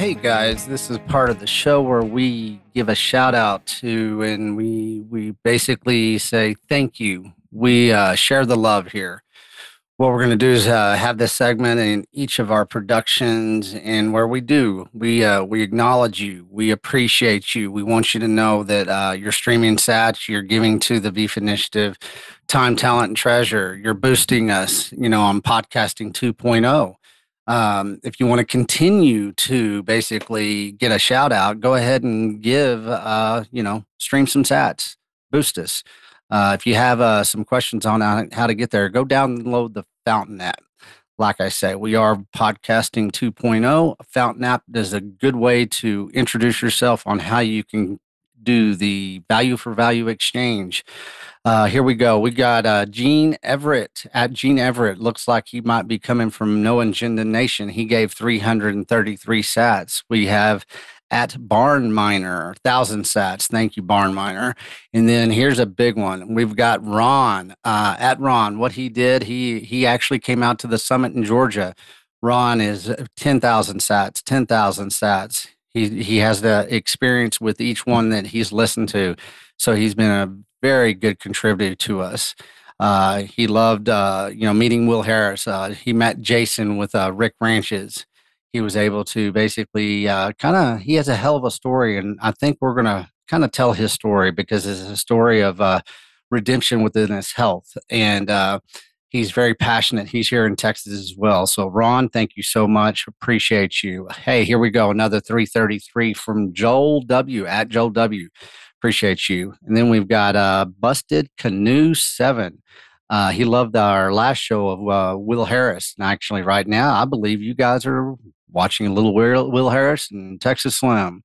Hey guys, this is part of the show where we give a shout out to and we we basically say thank you. We uh, share the love here. What we're going to do is uh, have this segment in each of our productions, and where we do, we uh, we acknowledge you, we appreciate you. We want you to know that uh, you're streaming sats, you're giving to the Beef Initiative, time, talent, and treasure. You're boosting us, you know, on podcasting 2.0 um, if you want to continue to basically get a shout out, go ahead and give, uh, you know, stream some sats, boost us. Uh, if you have uh, some questions on how to get there, go download the Fountain app. Like I say, we are podcasting 2.0. Fountain app is a good way to introduce yourself on how you can do the value for value exchange. Uh, here we go. We got uh, Gene Everett at Gene Everett. Looks like he might be coming from No Agenda Nation. He gave 333 sats. We have at Barn Miner, 1,000 sats. Thank you, Barn Miner. And then here's a big one. We've got Ron. Uh, at Ron, what he did, he he actually came out to the summit in Georgia. Ron is 10,000 sats, 10,000 sats. He, he has the experience with each one that he's listened to. So he's been a very good contributor to us. Uh, he loved, uh, you know, meeting Will Harris. Uh, he met Jason with uh, Rick Ranches. He was able to basically uh, kind of. He has a hell of a story, and I think we're going to kind of tell his story because it's a story of uh, redemption within his health, and he's very passionate. He's here in Texas as well. So, Ron, thank you so much. Appreciate you. Hey, here we go. Another 333 from Joel W. at Joel W. Appreciate you. And then we've got uh, Busted Canoe 7. Uh, he loved our last show of uh, Will Harris. And actually, right now, I believe you guys are watching a little Will, Will Harris and Texas Slim.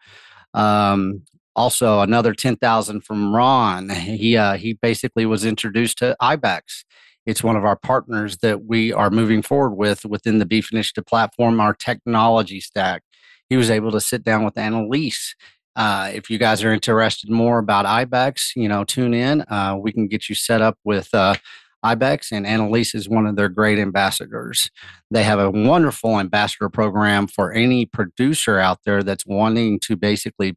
Um, also, another 10,000 from Ron. He, uh, he basically was introduced to IBEX. It's one of our partners that we are moving forward with within the Beef Initiative platform, our technology stack. He was able to sit down with Annalise uh, if you guys are interested more about IBEX, you know, tune in. Uh, we can get you set up with uh, IBEX, and Annalise is one of their great ambassadors. They have a wonderful ambassador program for any producer out there that's wanting to basically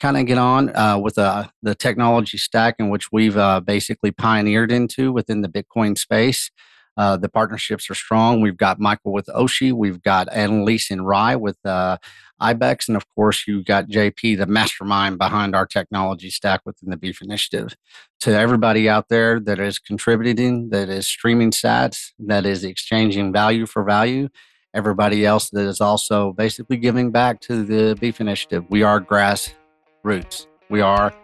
kind of get on uh, with uh, the technology stack in which we've uh, basically pioneered into within the Bitcoin space. Uh, the partnerships are strong. We've got Michael with Oshi. We've got Annalise and Rye with uh, IBEX. And of course, you got JP, the mastermind behind our technology stack within the Beef Initiative. To everybody out there that is contributing, that is streaming sats, that is exchanging value for value, everybody else that is also basically giving back to the Beef Initiative. We are grass roots. We are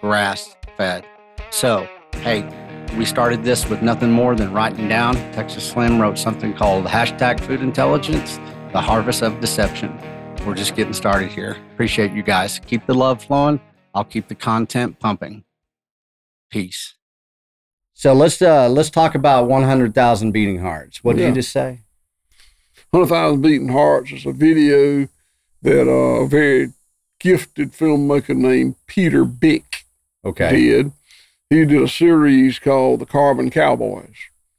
grass fed. So, hey, we started this with nothing more than writing down. Texas Slim wrote something called hashtag food intelligence, the harvest of deception. We're just getting started here. Appreciate you guys. Keep the love flowing. I'll keep the content pumping. Peace. So let's uh let's talk about 100,000 beating hearts. What did yeah. you just say? 100,000 beating hearts is a video that uh, a very gifted filmmaker named Peter Byck okay. did he did a series called The Carbon Cowboys.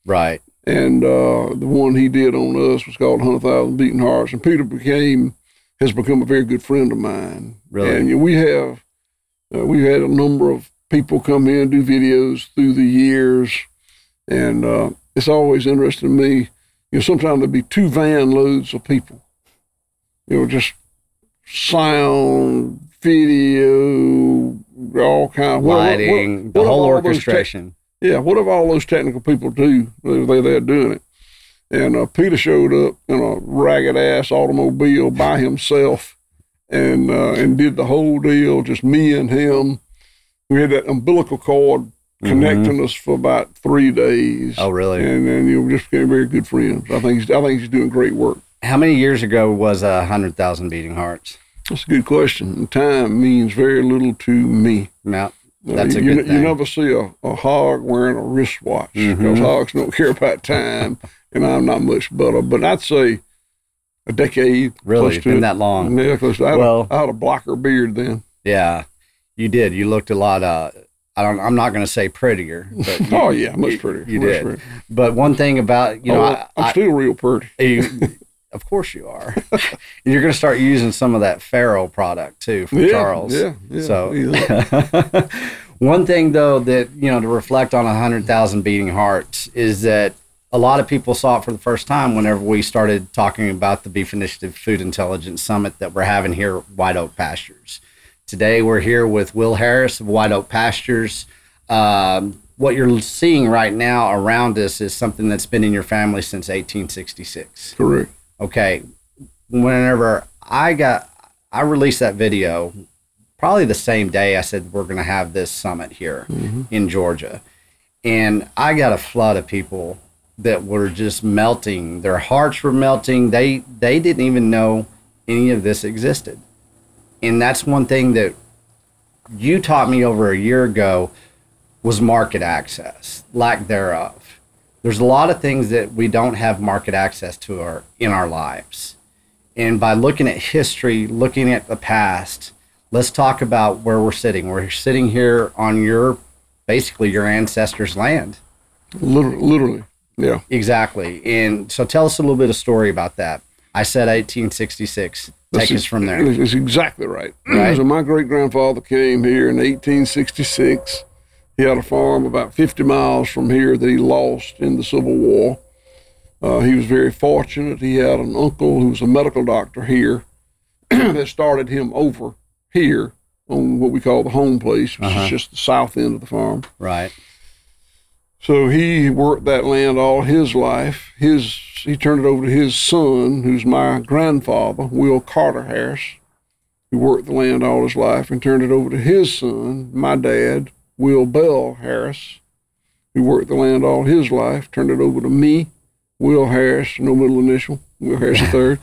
Right. And uh, the one he did on us was called 100,000 Beating Hearts. And Peter became, has become a very good friend of mine. Really? And we have, uh, we've had a number of people come in do videos through the years. And uh, it's always interesting to me. You know, sometimes there'd be two van loads of people. You know, just sound, video, all kind of lighting, what, what, the whole orchestration. Te- yeah, what if all those technical people do? They they're doing it. And uh, Peter showed up in a ragged ass automobile by himself, and uh, and did the whole deal. Just me and him. We had that umbilical cord connecting mm-hmm. us for about three days. Oh, really? And then you know, just became very good friends. I think he's, I think he's doing great work. How many years ago was a uh, hundred thousand beating hearts? That's a good question. Time means very little to me. No, that's uh, a you, good you, you never see a, a hog wearing a wristwatch because mm-hmm. hogs don't care about time, and I'm not much better. But I'd say a decade. Really, been it. that long? Yeah, because I, well, I had a blocker beard then. Yeah, you did. You looked a lot. Uh, I don't. I'm not going to say prettier. But you, oh yeah, much prettier. You, much did. Prettier. But one thing about you know, oh, I, am still real pretty. You, Of course you are. You're going to start using some of that Pharaoh product too from yeah, Charles. Yeah, yeah. So, yeah. one thing though that you know to reflect on a hundred thousand beating hearts is that a lot of people saw it for the first time whenever we started talking about the Beef Initiative Food Intelligence Summit that we're having here at White Oak Pastures. Today we're here with Will Harris of White Oak Pastures. Um, what you're seeing right now around us is something that's been in your family since 1866 correct. okay, whenever I got, I released that video probably the same day I said we're going to have this summit here in Georgia. And I got a flood of people that were just melting. Their hearts were melting. They they didn't even know any of this existed. And that's one thing that you taught me over a year ago was market access, lack thereof. There's a lot of things that we don't have market access to our in our lives. And by looking at history, looking at the past, let's talk about where we're sitting. We're sitting here on your basically your ancestors' land. Literally, literally. Yeah. Exactly. And so tell us a little bit of story about that. I said 1866. Take That's us from there. It's it's exactly right. Right. So my great grandfather came here in 1866. He had a farm about 50 miles from here that he lost in the Civil War. Uh, he was very fortunate. He had an uncle who was a medical doctor here that started him over here on what we call the home place, which Uh-huh. is just the south end of the farm. Right. So he worked that land all his life. His he turned it over to his son, who's my grandfather, Will Carter Harris. He worked the land all his life and turned it over to his son, my dad, Will Bell Harris, who worked the land all his life, turned it over to me, Will Harris, no middle initial, Will Harris III.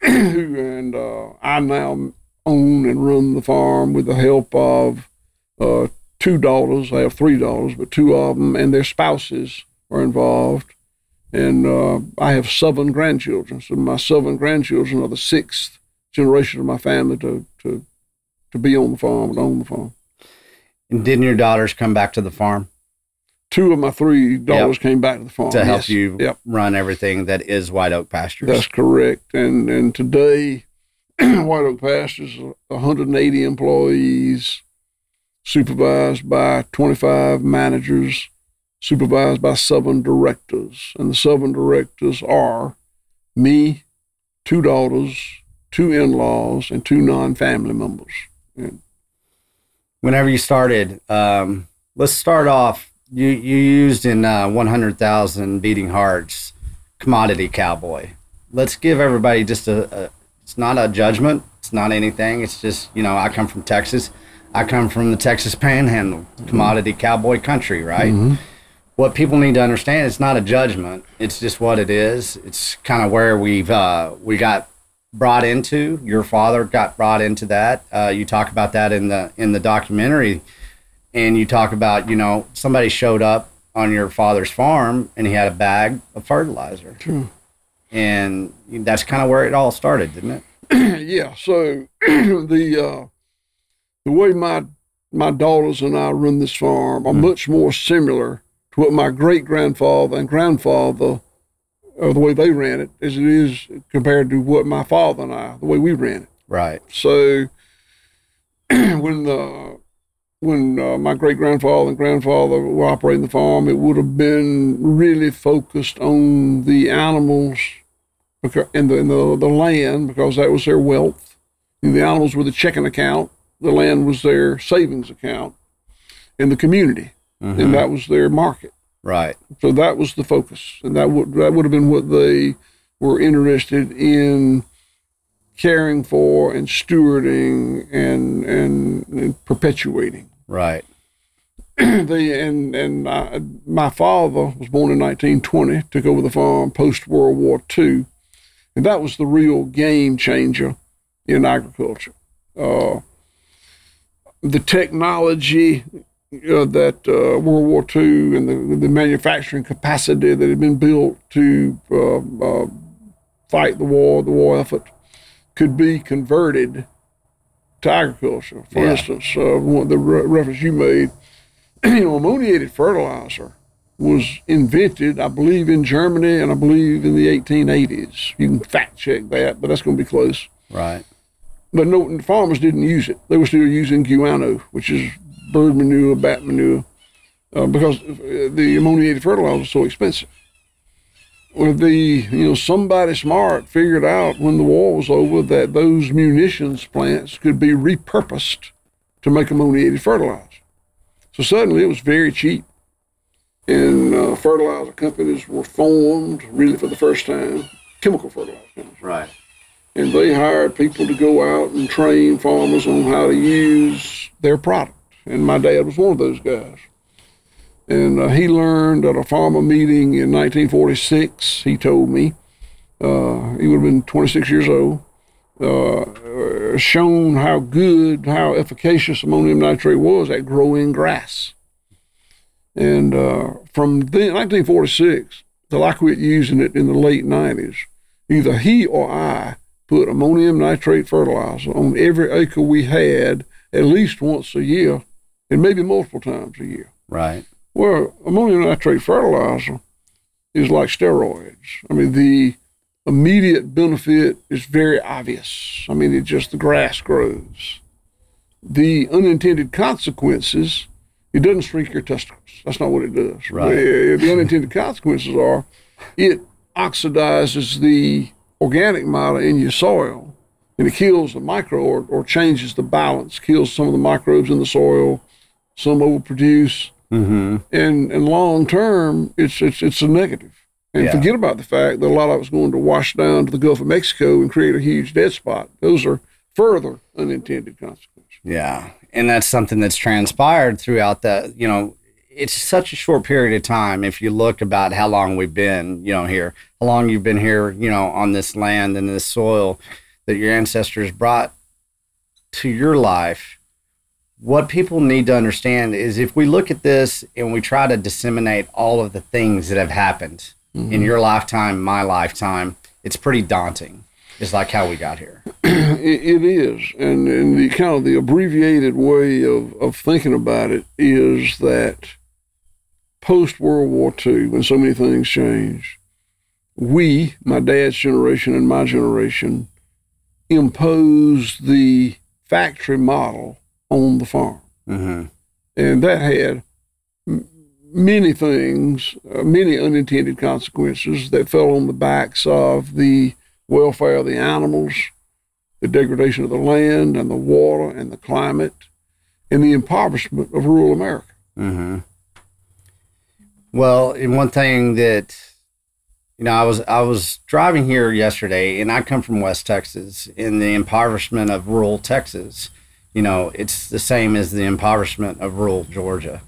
who and uh, I now own and run the farm with the help of uh, two daughters. I have three daughters, but two of them and their spouses are involved. And uh, I have seven grandchildren. So my seven grandchildren are the sixth generation of my family to to to be on the farm and own the farm. And didn't your daughters come back to the farm Two of my three daughters came back to the farm to help yes. you Yep, run everything that is White Oak Pastures? that's correct. And and today, White Oak Pastures, 180 employees, supervised by 25 managers, supervised by seven directors. And the seven directors are me, two daughters, two in laws, and two non family members. And whenever you started, um, let's start off. You you used in uh, 100,000 beating hearts, commodity cowboy. Let's give everybody just a, a. It's not a judgment. It's not anything. It's just you know I come from Texas. I come from the Texas Panhandle, commodity cowboy country, right? What people need to understand, it's not a judgment. It's just what it is. It's kind of where we've uh, we got brought into. Your father got brought into that. Uh, you talk about that in the in the documentary, and you talk about you know somebody showed up on your father's farm and he had a bag of fertilizer, True. and that's kind of where it all started, didn't it? yeah, so the uh, the way my my daughters and I run this farm are much more similar to what my great grandfather and grandfather, or the way they ran it, as it is compared to what my father and I, the way we ran it. Right. So when the when uh, my great grandfather and grandfather were operating the farm, it would have been really focused on the animals and the, and the the land because that was their wealth. And the animals were the checking account. The land was their savings account, in the community, Mhm. and that was their market. Right. So that was the focus, and that would that would have been what they were interested in caring for and stewarding and and, and perpetuating. Right. they and and I, my father was born in 1920, took over the farm post World War II, and that was the real game changer in agriculture. Uh, the technology uh, that uh, World War II and the, the manufacturing capacity that had been built to uh, uh, fight the war, the war effort, could be converted to agriculture. For Yeah. instance, uh, one, the re- reference you made, you know, ammoniated fertilizer was invented, I believe, in Germany and I believe in the 1880s. You can fact check that, but that's going to be close. Right. But no, farmers didn't use it. They were still using guano, which is bird manure, bat manure, uh, because the ammoniated fertilizer was so expensive. Well, the you know somebody smart figured out when the war was over that those munitions plants could be repurposed to make ammoniated fertilizer. So suddenly it was very cheap. And uh, fertilizer companies were formed really for the first time, chemical fertilizer companies. Right. And they hired people to go out and train farmers on how to use their product. And my dad was one of those guys. And uh, he learned at a farmer meeting in 1946, he told me, uh, he would have been 26 years old, uh, shown how good, how efficacious ammonium nitrate was at growing grass. And uh, from then, 1946 till I quit using it in the late 90s, either he or I put ammonium nitrate fertilizer on every acre we had at least once a year and maybe multiple times a year. Right. Well, ammonium nitrate fertilizer is like steroids. I mean, the immediate benefit is very obvious. I mean, it just the grass grows. The unintended consequences, it doesn't shrink your testicles. That's not what it does. Right. The unintended consequences are it oxidizes the organic matter in your soil and it kills the micro or, or changes the balance, kills some of the microbes in the soil. Some overproduce. Mm-hmm. And and long term, it's it's it's a negative. And Yeah. forget about the fact that a lot of it's going to wash down to the Gulf of Mexico and create a huge dead spot. Those are further unintended consequences. Yeah. And that's something that's transpired throughout the you know, it's such a short period of time. If you look about how long we've been, you know, here, how long you've been here, you know, on this land and this soil that your ancestors brought to your life. What people need to understand is if we look at this and we try to disseminate all of the things that have happened in mm-hmm. your lifetime, my lifetime, it's pretty daunting. It's like how we got here. it, it is, and and the kind of the abbreviated way of of thinking about it is that post World War II, when so many things changed, we, my dad's generation and my generation, imposed the factory model on the farm. Mm-hmm. and that had m- many things, uh, many unintended consequences that fell on the backs of the welfare of the animals, the degradation of the land and the water and the climate, and the impoverishment of rural America. Mm-hmm. Well, and one thing that you know, I was I was driving here yesterday, and I come from West Texas. In the impoverishment of rural Texas, you know, it's the same as the impoverishment of rural Georgia.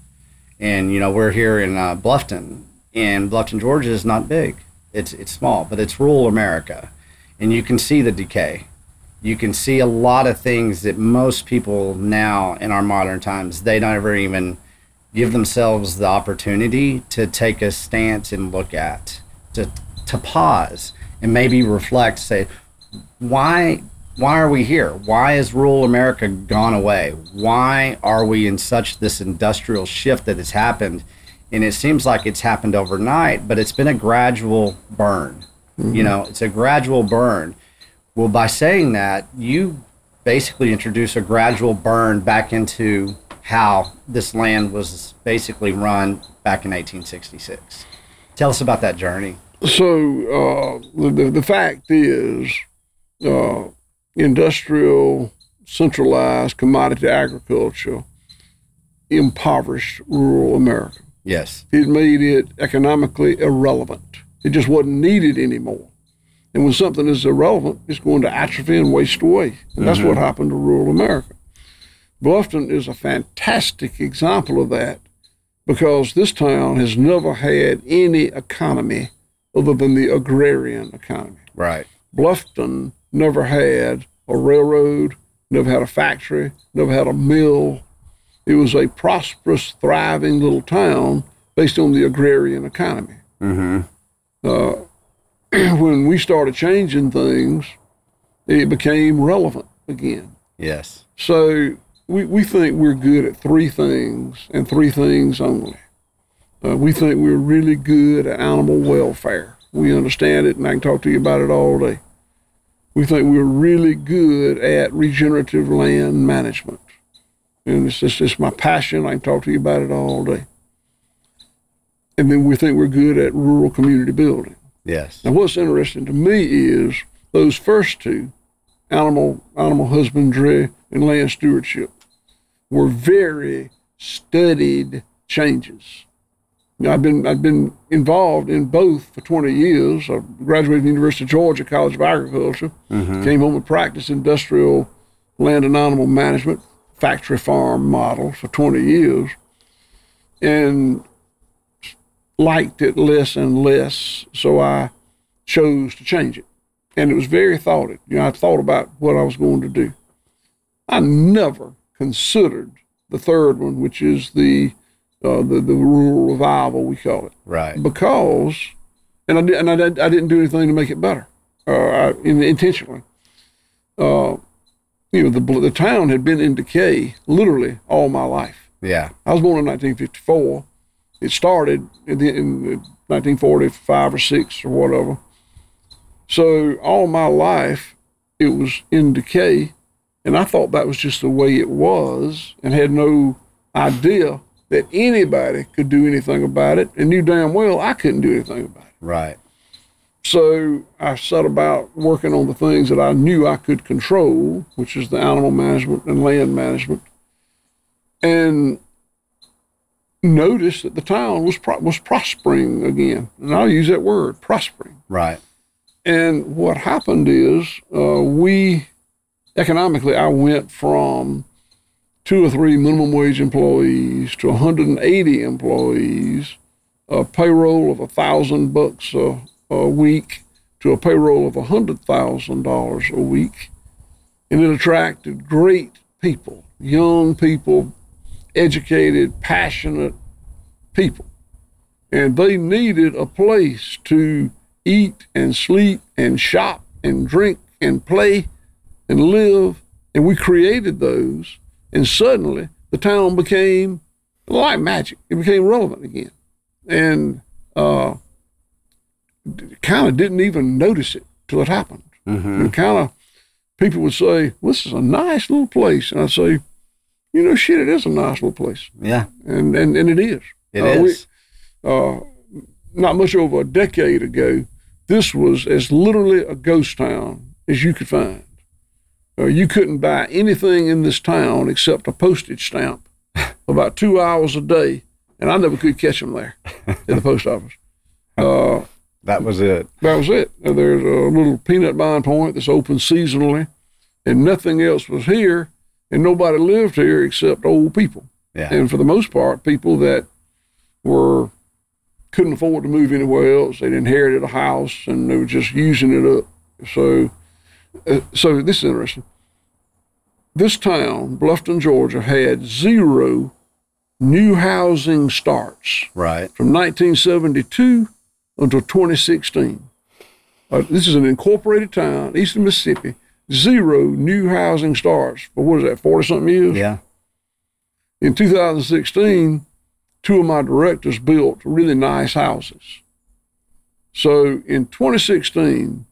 And you know, we're here in uh, Bluffton, and Bluffton, Georgia, is not big. It's it's small, but it's rural America, and you can see the decay. You can see a lot of things that most people now in our modern times they don't ever even give themselves the opportunity to take a stance and look at, to to pause and maybe reflect, say, why why are we here? Why has rural America gone away? Why are we in such this industrial shift that has happened? And it seems like it's happened overnight, but it's been a gradual burn. You mm-hmm. know, it's a gradual burn. Well, by saying that, you basically introduce a gradual burn back into how this land was basically run back in 1866. Tell us about that journey. So uh, the, the the fact is, uh, industrial centralized commodity agriculture impoverished rural America. Yes. it made it economically irrelevant. It just wasn't needed anymore. And when something is irrelevant, it's going to atrophy and waste away. And that's what happened to rural America. Bluffton is a fantastic example of that because this town has never had any economy other than the agrarian economy. Right. Bluffton never had a railroad, never had a factory, never had a mill. It was a prosperous, thriving little town based on the agrarian economy. Mm-hmm. Uh, when we started changing things, it became relevant again. Yes. So we, we think we're good at three things and three things only. Uh, we think we're really good at animal welfare. We understand it, and I can talk to you about it all day. We think we're really good at regenerative land management. And it's just it's my passion. I can talk to you about it all day. And then we think we're good at rural community building. Yes. Now, what's interesting to me is those first two, animal animal husbandry and land stewardship, were very studied changes. You know, I've been I've been involved in both for 20 years. I graduated from the University of Georgia College of Agriculture. Mm-hmm. Came home and practiced industrial land and animal management, factory farm model for 20 years, and liked it less and less. So I chose to change it, and it was very thoughted. You know, I thought about what I was going to do. I never considered the third one, which is the uh, the the rural revival we call it Right. because, and I did, and I, did, I didn't do anything to make it better, uh, I, in, intentionally. Uh, you know, the the town had been in decay literally all my life. Yeah. I was born in 1954. It started in, the, in 1945 or six or whatever. So all my life, it was in decay, and I thought that was just the way it was, and had no idea that anybody could do anything about it, and knew damn well I couldn't do anything about it. Right. So I set about working on the things that I knew I could control, which is the animal management and land management, and noticed that the town was pro- was prospering again, and I'll use that word, prospering. Right. And what happened is uh, we economically, I went from two or three minimum wage employees to 180 employees, a payroll of a thousand bucks a, week to a payroll of a hundred thousand dollars a week, and it attracted great people, young people, educated, passionate people, and they needed a place to eat and sleep and shop and drink and play and live. And we created those. And suddenly the town became like magic. It became relevant again. And uh, kind of didn't even notice it till it happened. Mm-hmm. And kind of people would say, well, this is a nice little place. And I'd say, you know, shit, it is a nice little place. Yeah. And, and, and it is. It Uh, we- uh, not much over a decade ago, this was as literally a ghost town as you could find. Uh, you couldn't buy anything in this town except a postage stamp about two hours a day, and I never could catch them there at the post office. Uh, that was it. that was it. Uh, There's a little peanut buying point that's open seasonally, and nothing else was here, and nobody lived here except old people Yeah. and for the most part, people that were couldn't afford to move anywhere else. They'd inherited a house and they were just using it up. So, so this is interesting. This town, Bluffton, Georgia, had zero new housing starts right. from 1972 until 2016. Uh, this is an incorporated town, eastern Mississippi. Zero new housing starts for what is that, 40 something years? Yeah. In 2016, two of my directors built really nice houses. So in 2016,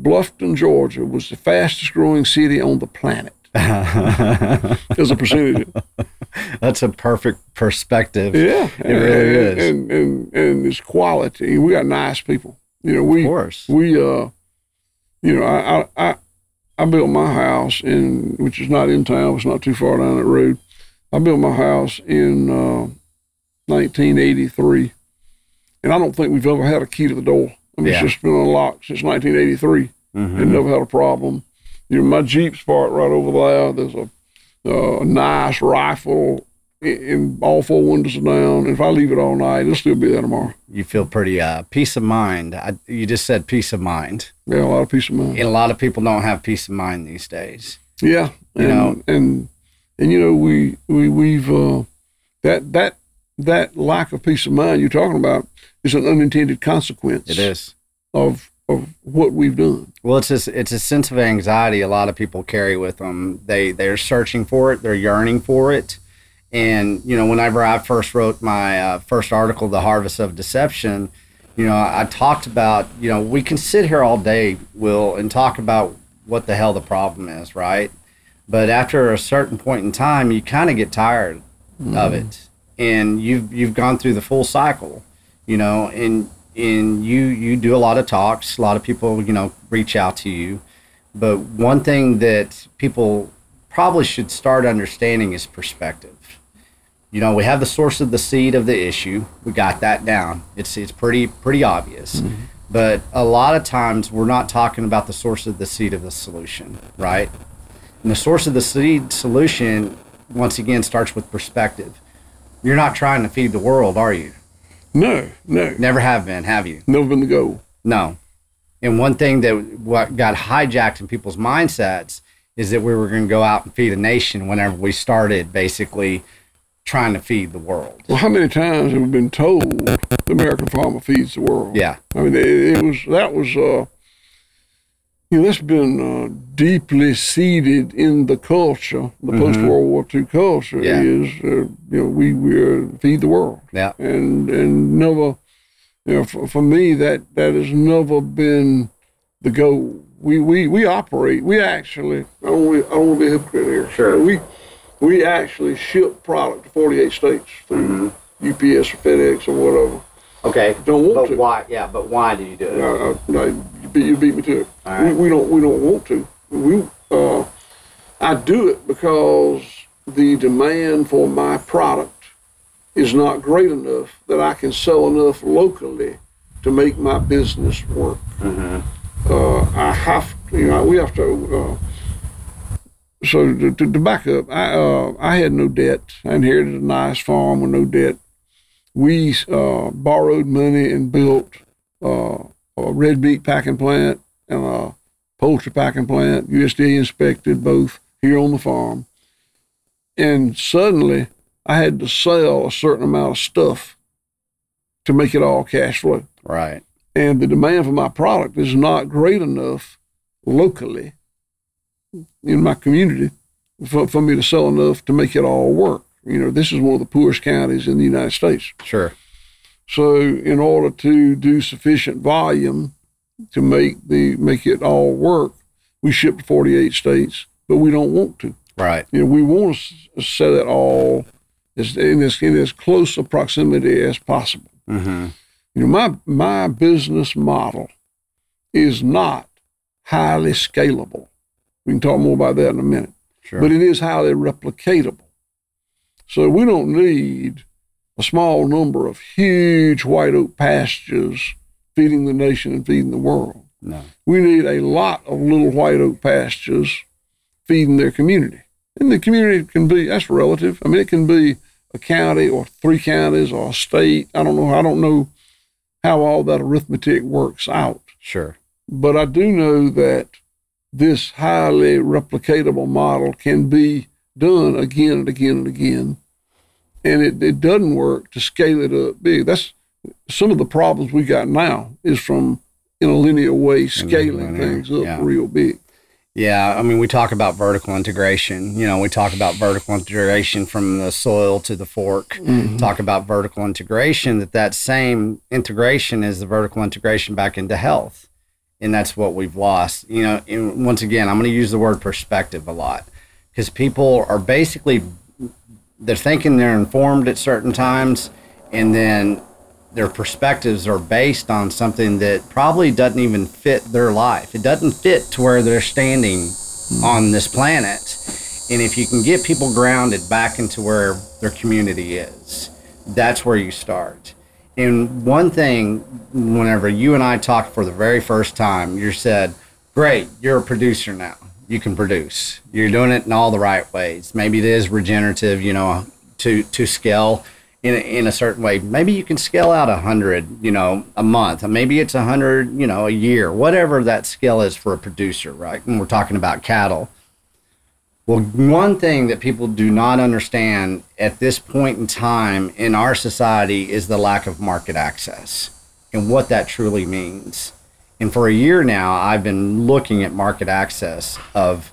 Bluffton, Georgia was the fastest growing city on the planet as a percentage. That's a perfect perspective. yeah, It really and, is. And, and and it's quality. We got nice people. You know, Of we course. we uh, you know, I I I, I built my house in which is not in town. It's not too far down that road. I built my house in uh, 1983, and I don't think we've ever had a key to the door. I mean, Yeah. it's just been unlocked since 1983 Mhm. and never had a problem. You know, my Jeep's parked right over there. There's a, uh, a nice rifle in, in all four windows are down. And if I leave it all night, it'll still be there tomorrow. You feel pretty uh, peace of mind. I, you just said peace of mind. Yeah, a lot of peace of mind. And a lot of people don't have peace of mind these days. Yeah, You and, know. and and you know we we we've uh, that that that lack of peace of mind you're talking about is an unintended consequence. It is. of of what we've done. Well, it's a, it's a sense of anxiety a lot of people carry with them. They they're searching for it, they're yearning for it, And you know, whenever I first wrote my uh, first article, "The Harvest of Deception," you know, I talked about you know we can sit here all day, Will, and talk about what the hell the problem is, right? But after a certain point in time, you kind of get tired mm-hmm. of it, and you've you've gone through the full cycle, you know, and and you you do a lot of talks. A lot of people, you know, reach out to you. But one thing that people probably should start understanding is perspective. You know, we have the source of the seed of the issue. We got that down. It's it's pretty pretty obvious. Mm-hmm. But a lot of times we're not talking about the source of the seed of the solution, right? And the source of the seed solution, once again, starts with perspective. You're not trying to feed the world, are you? No, no. Never have been, have you? Never been the goal. No. And one thing that what got hijacked in people's mindsets is that we were going to go out and feed a nation whenever we started basically trying to feed the world. Well, how many times have we been told the American farmer feeds the world? Yeah. I mean, it, it was, that was, uh, you know, that's been uh, deeply seeded in the culture, the mm-hmm. post World War II culture yeah. is, uh, you know, we, we feed the world. Yeah. And, and never, you know, for, for me, that, that has never been the goal. We, we, we operate, we actually, I don't, I don't want to be a hypocrite here. Sure. We, we actually ship product to 48 states through mm-hmm. UPS or FedEx or whatever. Okay. Don't want but to. why? Yeah, but why do you do it? Uh, no, you, beat, you beat me to it. We, we, don't. We don't want to. We. Uh, I do it because the demand for my product is not great enough that I can sell enough locally to make my business work. Mm-hmm. Uh, I have. To, you know, we have to. Uh, so to, to, to, back up, I uh, I had no debt. I inherited a nice farm with no debt. We uh, borrowed money and built uh, a red meat packing plant and a poultry packing plant, USDA inspected both here on the farm. And suddenly I had to sell a certain amount of stuff to make it all cash flow. Right. And the demand for my product is not great enough locally in my community for, for me to sell enough to make it all work. You know, this is one of the poorest counties in the United States. Sure. So, in order to do sufficient volume to make the make it all work, we ship to 48 states, but we don't want to. Right. You know, we want to set it all as, in as in as close a proximity as possible. Mm-hmm. You know, my my business model is not highly scalable. We can talk more about that in a minute. Sure. But it is highly replicatable. So we don't need a small number of huge white oak pastures feeding the nation and feeding the world. No. We need a lot of little white oak pastures feeding their community. And the community can be, that's relative. I mean, it can be a county or three counties or a state. I don't know. I don't know how all that arithmetic works out. Sure. But I do know that this highly replicatable model can be done again and again and again. And it, it doesn't work to scale it up big. That's some of the problems we got now is from in a linear way scaling things up yeah. real big. Yeah, I mean, we talk about vertical integration. You know, we talk about vertical integration from the soil to the fork. Mm-hmm. Talk about vertical integration. That that same integration is the vertical integration back into health, and that's what we've lost. You know, and once again, I'm going to use the word perspective a lot because people are basically they're thinking they're informed at certain times, and then their perspectives are based on something that probably doesn't even fit their life. It doesn't fit to where they're standing hmm. on this planet. And if you can get people grounded back into where their community is, that's where you start. And one thing, whenever you and I talked for the very first time, you said, Great, you're a producer now you can produce. You're doing it in all the right ways. Maybe it is regenerative, you know, to to scale in a, in a certain way. Maybe you can scale out a hundred, you know, a month. Maybe it's a hundred, you know, a year. Whatever that scale is for a producer, right? And we're talking about cattle. Well, one thing that people do not understand at this point in time in our society is the lack of market access and what that truly means. And for a year now, I've been looking at market access of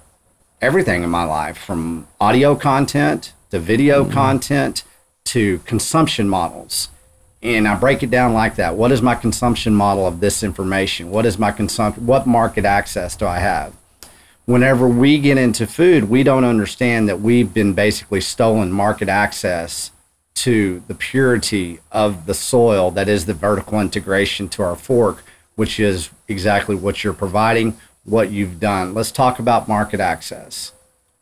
everything in my life from audio content to video mm-hmm. content to consumption models. And I break it down like that. What is my consumption model of this information? What is my consumption? What market access do I have? Whenever we get into food, we don't understand that we've been basically stolen market access to the purity of the soil that is the vertical integration to our fork, which is exactly what you're providing, what you've done. Let's talk about market access.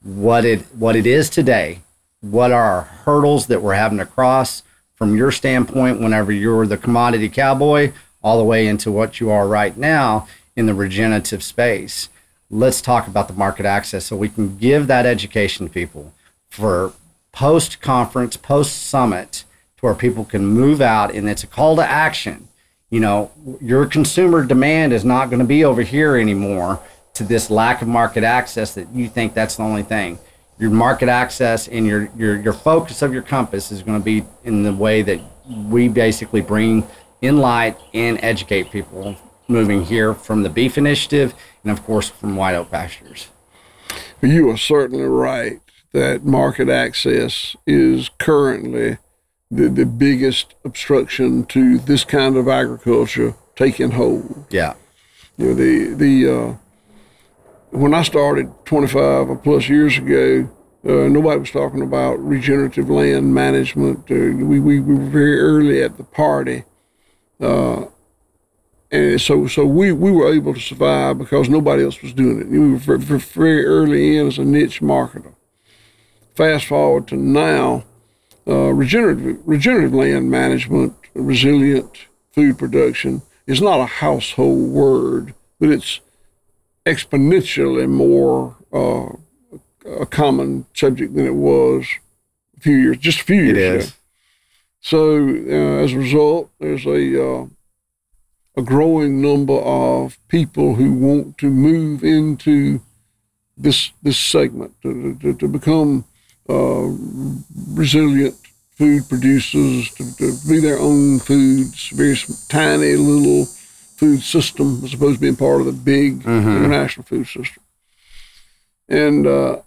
What it what it is today, what are our hurdles that we're having to cross from your standpoint whenever you're the commodity cowboy all the way into what you are right now in the regenerative space. Let's talk about the market access so we can give that education to people for post conference, post summit, to where people can move out and it's a call to action. You know, your consumer demand is not going to be over here anymore to this lack of market access that you think that's the only thing. Your market access and your your your focus of your compass is going to be in the way that we basically bring in light and educate people moving here from the beef initiative and of course from white oak pastures. You are certainly right that market access is currently the, the biggest obstruction to this kind of agriculture taking hold. Yeah. You know, the, the, uh, when I started 25 or plus years ago, uh, nobody was talking about regenerative land management. Uh, we, we, we were very early at the party. Uh, and so, so we, we were able to survive because nobody else was doing it. We were very, very early in as a niche marketer. Fast forward to now, uh, regenerative, regenerative land management, resilient food production is not a household word, but it's exponentially more uh, a common subject than it was a few years, just a few years It ago. is. So uh, as a result, there's a uh, a growing number of people who want to move into this this segment to, to, to become uh, resilient food producers, to, to be their own foods, very tiny little food system as opposed to being part of the big international food system. And uh,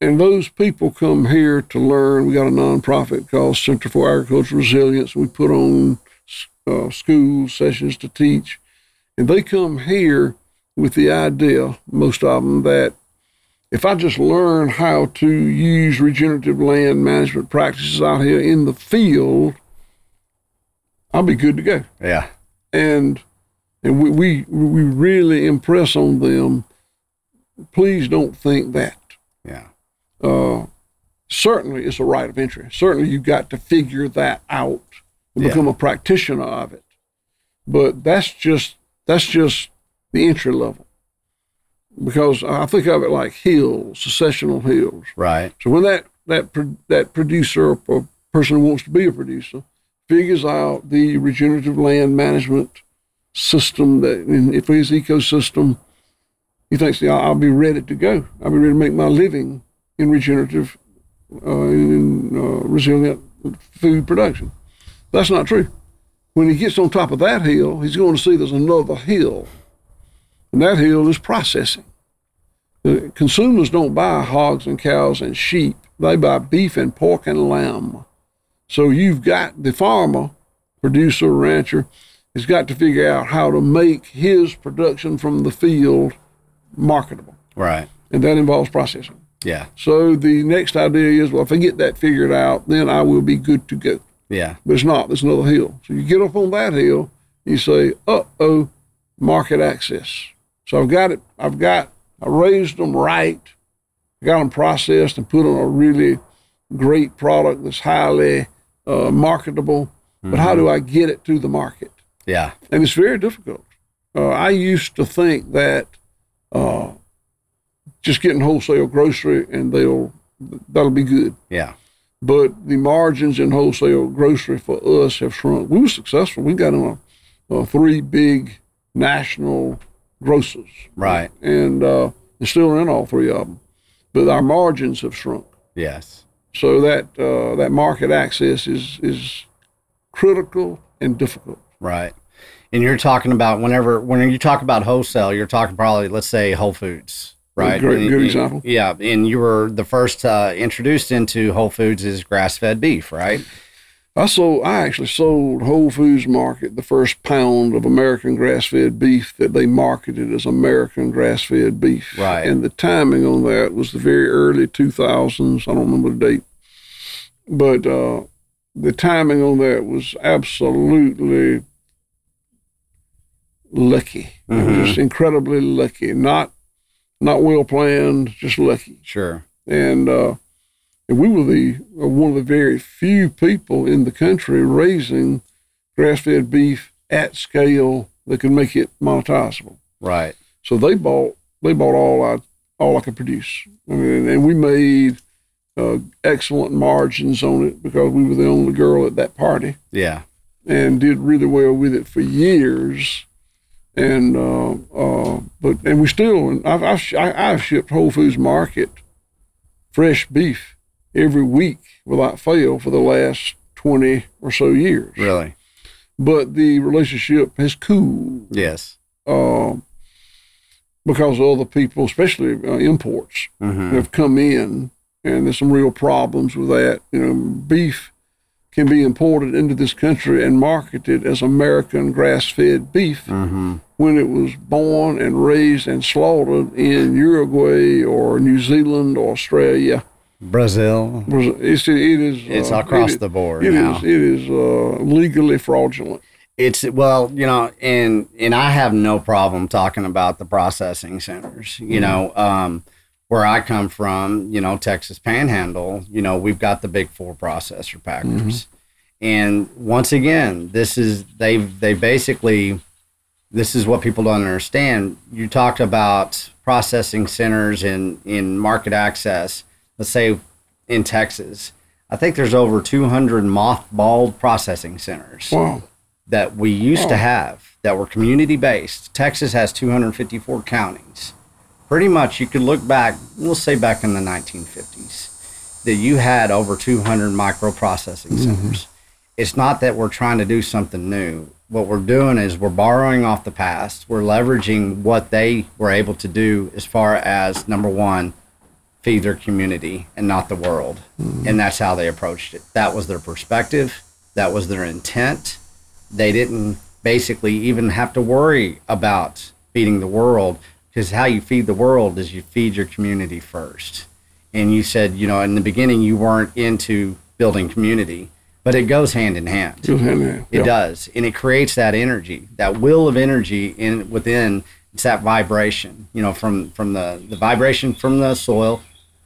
and those people come here to learn. We got a nonprofit called Center for Agricultural Resilience. We put on uh, school sessions to teach, and they come here with the idea, most of them, that if I just learn how to use regenerative land management practices out here in the field, I'll be good to go Yeah. and and we, we we really impress on them. Please don't think that. Yeah. Uh, certainly, it's a right of entry. Certainly, you've got to figure that out and Yeah. become a practitioner of it. But that's just that's just the entry level. Because I think of it like hills, successional hills. Right. So when that that that producer or person who wants to be a producer figures out the regenerative land management system that in if his ecosystem, he thinks, yeah, I'll be ready to go. I'll be ready to make my living in regenerative, uh, in uh, resilient food production. That's not true. When he gets on top of that hill, he's going to see there's another hill, and that hill is processing. The consumers don't buy hogs and cows and sheep. They buy beef and pork and lamb. So you've got the farmer, producer, rancher, has got to figure out how to make his production from the field marketable. Right. And that involves processing. Yeah. So the next idea is, well, if I get that figured out, then I will be good to go. Yeah. But it's not. There's another hill. So you get up on that hill, you say, uh oh, market access. So I've got it. I've got, I raised them right, got them processed and put on a really great product that's highly uh, marketable. But how do I get it to the market? Yeah. And it's very difficult. Uh, I used to think that uh, just getting wholesale grocery and they'll that'll be good Yeah. but the margins in wholesale grocery for us have shrunk. We were successful. We got in a, a three big national grocers, Right. and uh, they're still in all three of them, but our margins have shrunk. Yes. So that uh, that market access is is critical and difficult. Right. And you're talking about whenever when you talk about wholesale, you're talking probably let's say Whole Foods. right? Great, And- good and- example. Yeah, and you were the first uh, introduced into Whole Foods is grass-fed beef, right? I sold. I actually sold Whole Foods Market the first pound of American grass-fed beef that they marketed as American grass-fed beef. Right. And the timing on that was the very early 2000s. I don't remember the date, but uh, the timing on that was absolutely lucky. Mhm. Just incredibly lucky. Not not well planned, just lucky Sure. and uh, and we were the uh, one of the very few people in the country raising grass-fed beef at scale that could make it monetizable. Right. So they bought they bought all I all I could produce. I mean, and we made uh, excellent margins on it because we were the only girl at that party Yeah. and did really well with it for years. And uh, uh, but and we still and I've I've, I- I've shipped Whole Foods Market fresh beef every week without fail for the last twenty or so years. Really. But the relationship has cooled Yes. uh, because other people, especially uh, imports, hmm have come in, and there's some real problems with that. You know, beef can be imported into this country and marketed as American grass-fed beef hmm when it was born and raised and slaughtered in Uruguay or New Zealand or Australia. Brazil. It's, it is. It's uh, across it the board It now. is. It is uh, legally fraudulent. It's well, you know, and and I have no problem talking about the processing centers. You know, um, where I come from, you know, Texas Panhandle. You know, we've got the big four processor packers, and once again, this is they've they basically this is what people don't understand. You talked about processing centers in in market access. Let's say in Texas, I think there's over 200 mothballed processing centers Wow. that we used to Oh. have that were community based. Texas has 254 counties. Pretty much, you could look back, we'll say back in the 1950s, that you had over 200 microprocessing mm-hmm. centers. It's not that we're trying to do something new. What we're doing is we're borrowing off the past. We're leveraging what they were able to do as far as number one, feed their community and not the world. Hmm. And that's how they approached it. That was their perspective. That was their intent. They didn't basically even have to worry about feeding the world because how you feed the world is you feed your community first. And you said, you know, in the beginning, you weren't into building community, but it goes hand in hand. Goes hand in hand. It Yeah. does, and it creates that energy, that will of energy in within. It's that vibration, you know, from from the the vibration from the soil,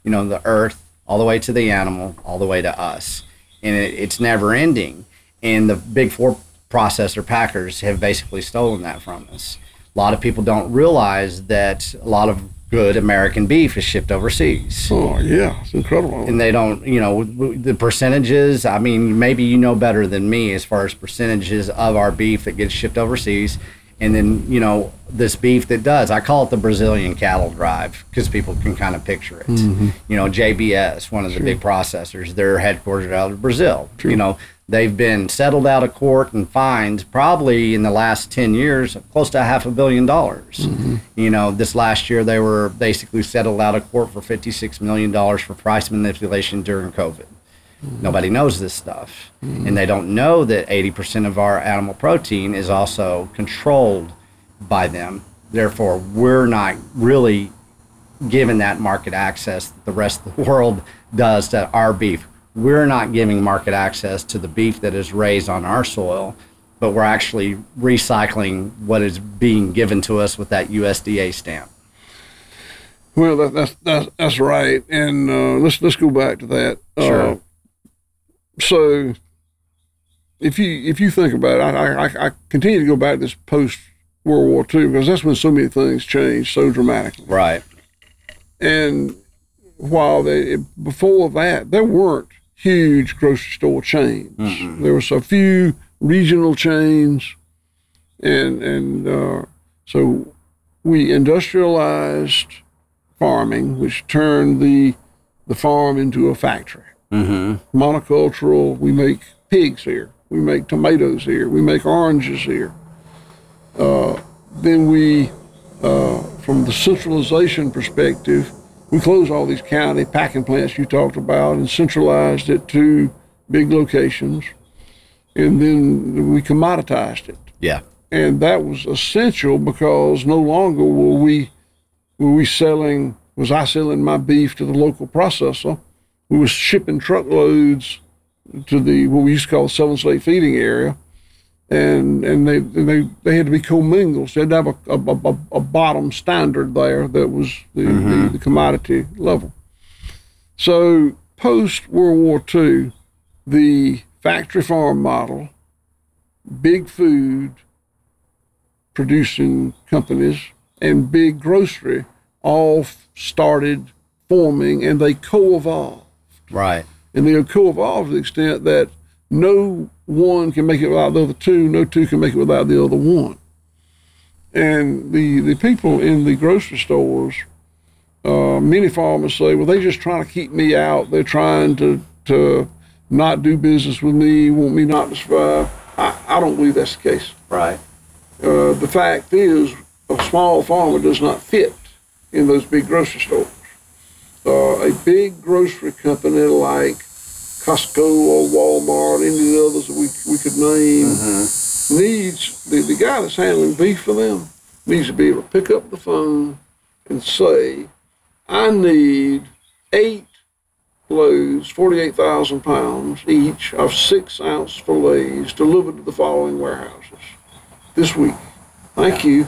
you know, the earth, all the way to the animal, all the way to us, and it, it's never ending. And the big four processor packers have basically stolen that from us. A lot of people don't realize that a lot of good American beef is shipped overseas Oh yeah, it's incredible. and they don't you know the percentages i mean maybe you know better than me as far as percentages of our beef that gets shipped overseas and then you know this beef that does i call it the brazilian cattle drive because people can kind of picture it. Mm-hmm. You know jbs one of the big processors they're headquartered out of brazil. You know they've been settled out of court and fined probably in the last 10 years close to half a billion dollars. Mm-hmm. You know this last year they were basically settled out of court for 56 million dollars for price manipulation during covid nobody knows this stuff and they don't know that 80% of our animal protein is also controlled by them therefore we're not really given that market access that the rest of the world does to our beef. We're not giving market access to the beef that is raised on our soil, but we're actually recycling what is being given to us with that USDA stamp. Well, that, that's that's that's right, and uh, let's let's go back to that. Sure. Uh, so, if you if you think about it, I, I I continue to go back to this post World War II because that's when so many things changed so dramatically. Right. And while they before that, there weren't huge grocery store chains. Mm-mm. There was a few regional chains, and and uh, so we industrialized farming, which turned the the farm into a factory. Mm-hmm. Monocultural. We make pigs here. We make tomatoes here. We make oranges here. Uh, then we, uh, from the centralization perspective, we closed all these county packing plants you talked about and centralized it to big locations, and then we commoditized it. Yeah. And that was essential because no longer were we were we selling was I selling my beef to the local processor. We was shipping truckloads to the what we used to call the Southern State Feeding Area, and and they and they, they had to be commingled. So they had to have a, a, a, a bottom standard there that was the, the, mm-hmm. the commodity level. So post World War II, the factory farm model, big food producing companies, and big grocery all started forming, and they co-evolved Right. and they'll co-evolve to the extent that no one can make it without the other two, no two can make it without the other one. And the the people in the grocery stores, uh, many farmers say, well, they're just trying to keep me out. They're trying to to not do business with me, want me not to survive. I, I don't believe that's the case. Right. Uh, the fact is, a small farmer does not fit in those big grocery stores. Uh, a big grocery company like Costco or Walmart, any of the others that we, we could name, needs the, the guy that's handling beef for them needs to be able to pick up the phone and say, I need eight loads, 48,000 pounds each of six ounce fillets delivered to the following warehouses this week. Thank you.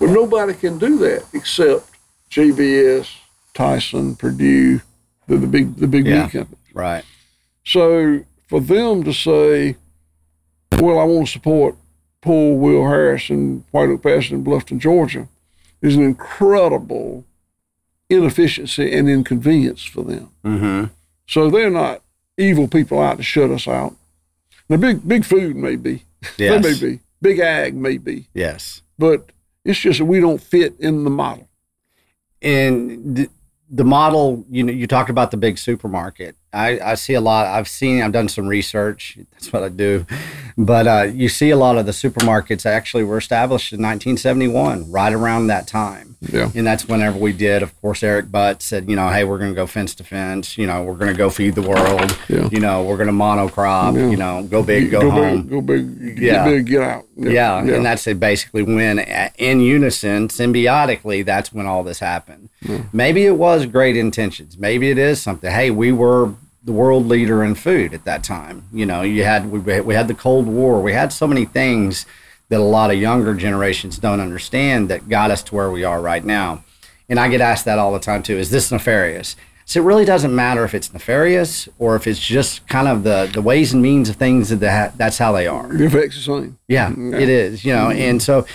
But nobody can do that except JBS, Tyson, Perdue, the, the big the big Yeah. meat companies. Right. So for them to say, well, I want to support Paul Will Harris and White Oak Pass in Bluffton, Georgia, is an incredible inefficiency and inconvenience for them. Mm-hmm. So they're not evil people out to shut us out. Now, big big food may be, Yes. they may be, big ag may be, Yes. but it's just that we don't fit in the model. And the model, you know, you talked about the big supermarket. I, I see a lot. I've seen. I've done some research. That's what I do. But uh, you see a lot of the supermarkets actually were established in 1971, right around that time. Yeah. And that's whenever we did. Of course, Earl Butz said, you know, hey, we're going to go fence to fence. You know, we're going to go feed the world. Yeah. You know, we're going to monocrop. Yeah. You know, go big, go, home. big, go big, Yeah. get big, get out. Yeah, and that's it basically when uh, in unison, symbiotically, that's when all this happened. Yeah. Maybe it was great intentions. Maybe it is something. Hey, we were the world leader in food at that time. You know, you had we, we had the Cold War. We had so many things that a lot of younger generations don't understand that got us to where we are right now. And I get asked that all the time too. Is this nefarious? So it really doesn't matter if it's nefarious or if it's just kind of the, the ways and means of things that that that's how they are. the effects the same. Yeah, it is. You know, and so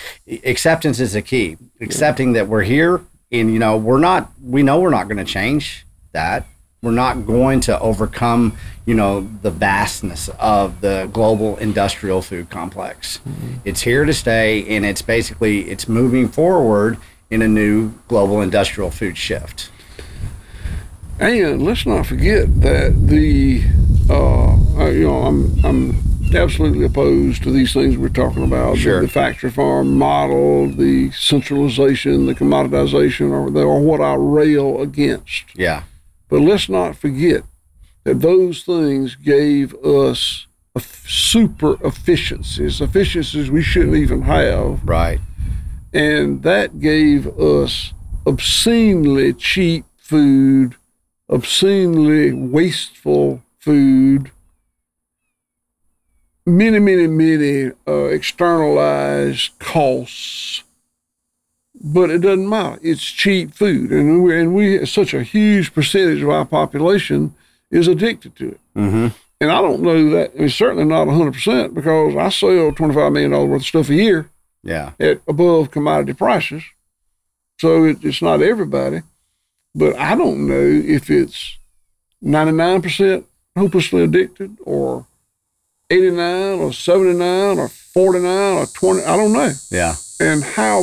acceptance is the key. Accepting that we're here, and you know, we're not. We know we're not going to change that. We're not going to overcome, you know, the vastness of the global industrial food complex. It's here to stay, and it's basically it's moving forward in a new global industrial food shift. And let's not forget that the, uh, uh, you know, I'm I'm absolutely opposed to these things we're talking about. Sure. The, the factory farm model, the centralization, the commoditization, or, the, or what I rail against. Yeah, But let's not forget that those things gave us super efficiencies, efficiencies we shouldn't even have. right. and that gave us obscenely cheap food, obscenely wasteful food, many, many, many uh, externalized costs. But it doesn't matter. It's cheap food, and we and we such a huge percentage of our population is addicted to it. Mm-hmm. And I don't know that. I mean, certainly not 100% because I sell $25 million worth of stuff a year Yeah, at above commodity prices. So it, it's not everybody, but I don't know if it's 99% hopelessly addicted or 89 or 79 or 49 or 20. I don't know. yeah, And how,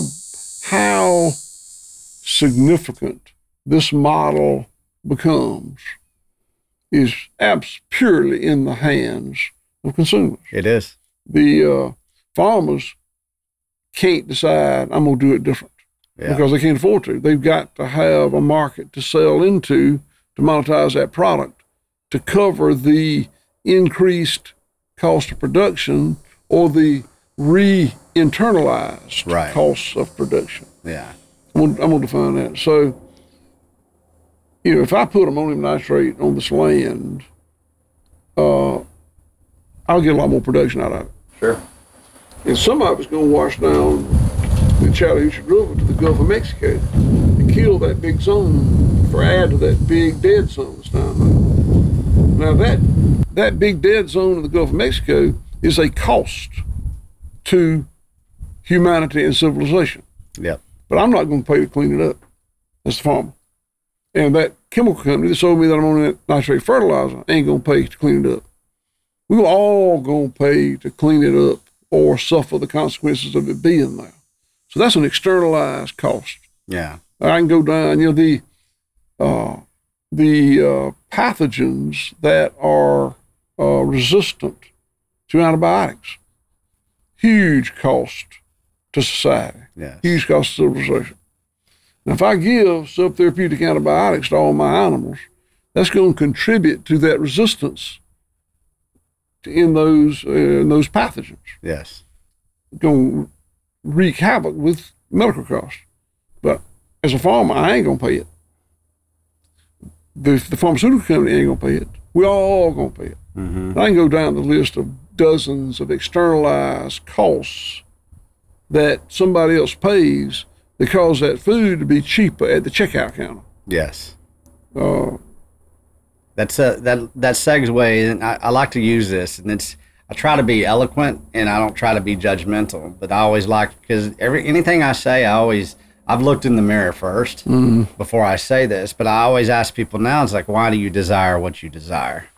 how significant this model becomes is abs- purely in the hands of consumers it is. the uh, farmers can't decide I'm gonna do it different. Yeah. because they can't afford to. They've got to have a market to sell into to monetize that product to cover the increased cost of production or the re-internalized Right. costs of production. Yeah. I'm I'm gonna define that. So, you know, if I put ammonium nitrate on this land, uh, I'll get a lot more production out of it. Sure. And some of it's going to wash down the Chattahoochee River to the Gulf of Mexico and kill that big zone for add to that big dead zone that's down there. Now that that big dead zone in the Gulf of Mexico is a cost to humanity and civilization. Yeah. But I'm not going to pay to clean it up. That's the farmer. And that chemical company that sold me that ammonium nitrate fertilizer ain't going to pay to clean it up. We're all going to pay to clean it up or suffer the consequences of it being there. So that's an externalized cost. Yeah. I can go down, you know, the uh, the uh, pathogens that are uh, resistant to antibiotics. Huge cost to society huge cost of civilization. Now, if I give subtherapeutic antibiotics to all my animals, that's going to contribute to that resistance in those uh, in those pathogens. Yes. Going to wreak havoc with medical costs. But as a farmer, I ain't going to pay it. The, the pharmaceutical company ain't going to pay it. We all going to pay it. Mm-hmm. I can go down the list of dozens of externalized costs that somebody else pays that cause that food to be cheaper at the checkout counter. Yes. Uh, That's a that that segue, and I, I like to use this, and it's I try to be eloquent, and I don't try to be judgmental, but I always like because every anything I say, I always I've looked in the mirror 1st before I say this, but I always ask people now, it's like, why do you desire what you desire?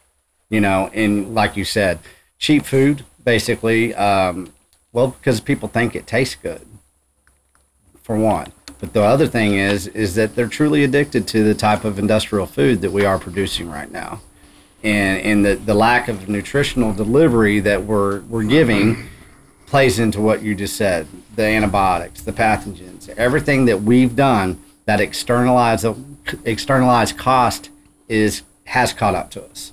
You know, and like you said, cheap food, basically. Um, well, because people think it tastes good, for one. But the other thing is, is that they're truly addicted to the type of industrial food that we are producing right now, and and the, the lack of nutritional delivery that we're we're giving plays into what you just said: the antibiotics, the pathogens, everything that we've done that externalized externalized cost is has caught up to us.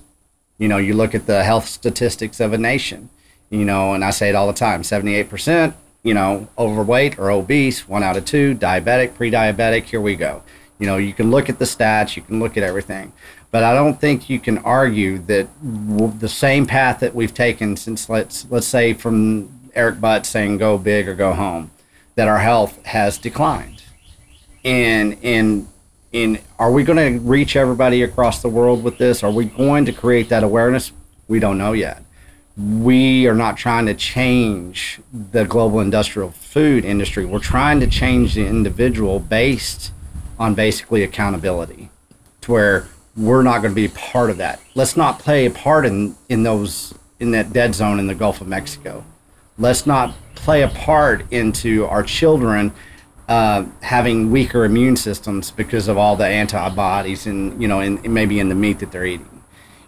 You know, you look at the health statistics of a nation, you know, and I say it all the time 78%, you know, overweight or obese, one out of two, diabetic, pre diabetic, here we go. You know, you can look at the stats, you can look at everything. But I don't think you can argue that the same path that we've taken since, let's, let's say, from Earl Butz saying go big or go home, that our health has declined and and and are we going to reach everybody across the world with this are we going to create that awareness we don't know yet we are not trying to change the global industrial food industry. We're trying to change the individual based on basically accountability to where we're not going to be part of that. Let's not play a part in in those in that dead zone in the gulf of mexico. Let's not play a part into our children uh, having weaker immune systems because of all the antibodies and you know and maybe in the meat that they're eating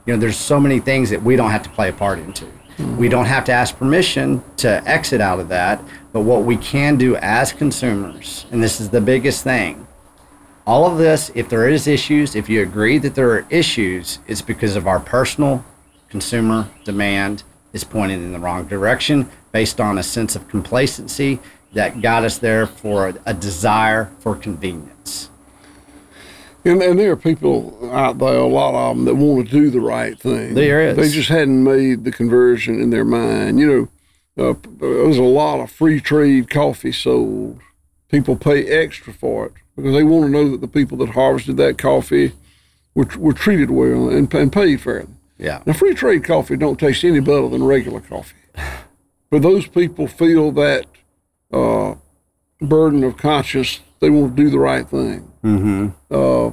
you know there's so many things that we don't have to play a part into. We don't have to ask permission to exit out of that but what we can do as consumers and this is the biggest thing all of this if there is issues if you agree that there are issues it's because of our personal consumer demand is pointed in the wrong direction based on a sense of complacency that got us there for a desire for convenience and, and there are people out there, a lot of them, that want to do the right thing. There is. They just hadn't made the conversion in their mind. You know, uh, there's a lot of free trade coffee sold. People pay extra for it because they want to know that the people that harvested that coffee were, were treated well and, and paid fairly. yeah Now, free trade coffee don't taste any better than regular coffee, but those people feel that uh, burden of conscience. They want to do the right thing. Mm-hmm. Uh,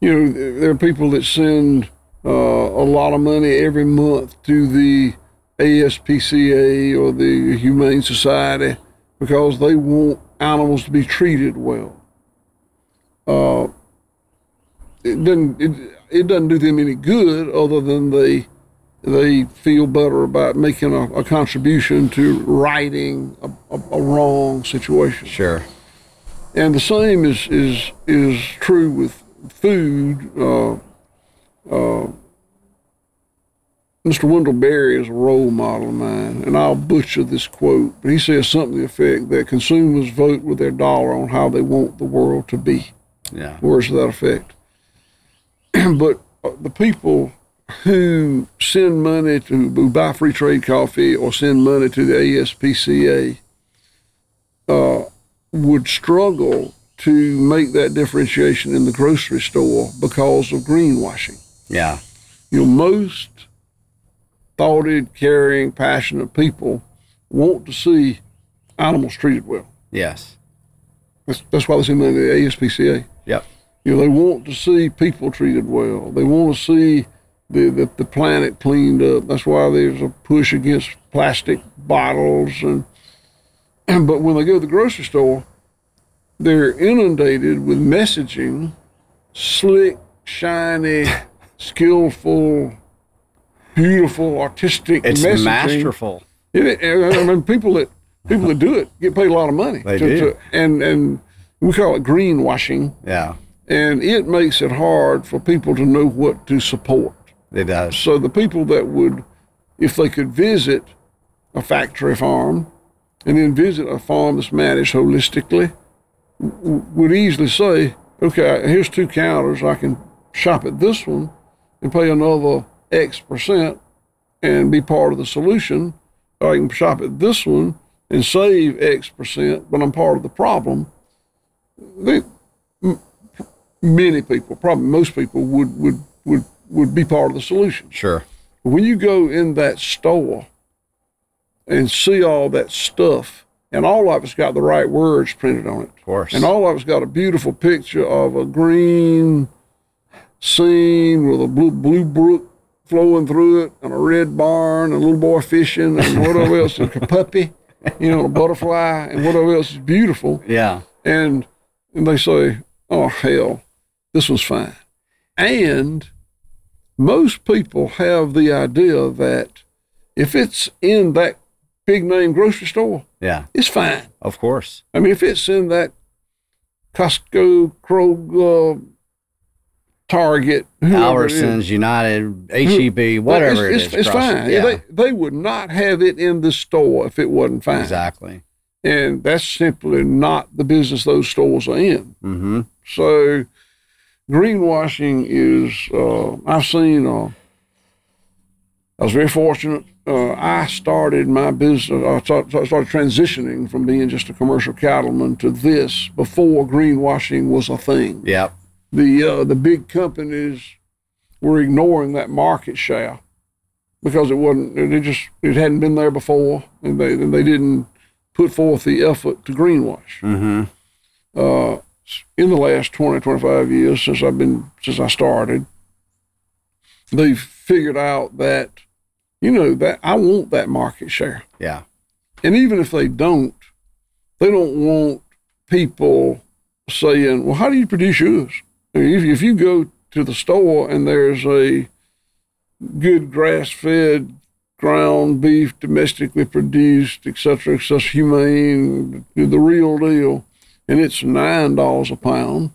you know, there are people that send uh, a lot of money every month to the ASPCA or the Humane Society because they want animals to be treated well. Uh, it doesn't it, it doesn't do them any good other than they they feel better about making a, a contribution to righting a, a, a wrong situation. sure And the same is is is true with food. Uh, uh, Mr. Wendell Berry is a role model of mine, and I'll butcher this quote, but he says something to the effect that consumers vote with their dollar on how they want the world to be. Yeah. Words to that effect. but uh, the people who send money to who buy free trade coffee or send money to the ASPCA uh, would struggle to make that differentiation in the grocery store because of greenwashing. Yeah. You know, most thoughted, caring, passionate people want to see animals treated well. Yes. That's, that's why they send money to the ASPCA. Yep. You know, they want to see people treated well. They want to see the, the, the planet cleaned up. That's why there's a push against plastic bottles and, and but when they go to the grocery store, they're inundated with messaging, slick, shiny, skillful, beautiful, artistic It's messaging. masterful. It, I mean, people that people that do it get paid a lot of money. They do. and and we call it greenwashing, Yeah. and it makes it hard for people to know what to support. It does. So the people that would, if they could visit a factory farm, and then visit a farm that's managed holistically, would easily say, okay, here's two counters. I can shop at this one and pay another X percent and be part of the solution. Or I can shop at this one and save X percent, but I'm part of the problem. They, m- many people, probably most people, would would would would be part of the solution. Sure. When you go in that store and see all that stuff, and all of it's got the right words printed on it, Of course. and all of it's got a beautiful picture of a green scene with a blue, blue brook flowing through it, and a red barn, and a little boy fishing, and whatever else, and a puppy, you know, a butterfly, and whatever else is beautiful yeah. and and they say, "Oh hell, this was fine." And most people have the idea that if it's in that big name grocery store, Yeah. it's fine. Of course. I mean, if it's in that Costco, Kroger, Target, Albertsons, United, HEB, whatever it's, it it's, it's fine. Yeah. They they would not have it in the store if it wasn't fine. exactly. And that's simply not the business those stores are in. Mm-hmm. So greenwashing is, uh, I've seen, uh, I was very fortunate. Uh, I started my business, I started, started transitioning from being just a commercial cattleman to this before greenwashing was a thing. Yep. The, uh, the big companies were ignoring that market share because it wasn't, it just, it hadn't been there before and they, and they didn't put forth the effort to greenwash Mm-hmm. uh, in the last 20, 25 years since I've been, since I started, they've figured out that, you know, that I want that market share. Yeah. And even if they don't, they don't want people saying, well, how do you produce yours? I mean, if, if you go to the store and there's a good grass fed ground beef, domestically produced, et cetera, et cetera, humane, the real deal, and it's nine dollars a pound,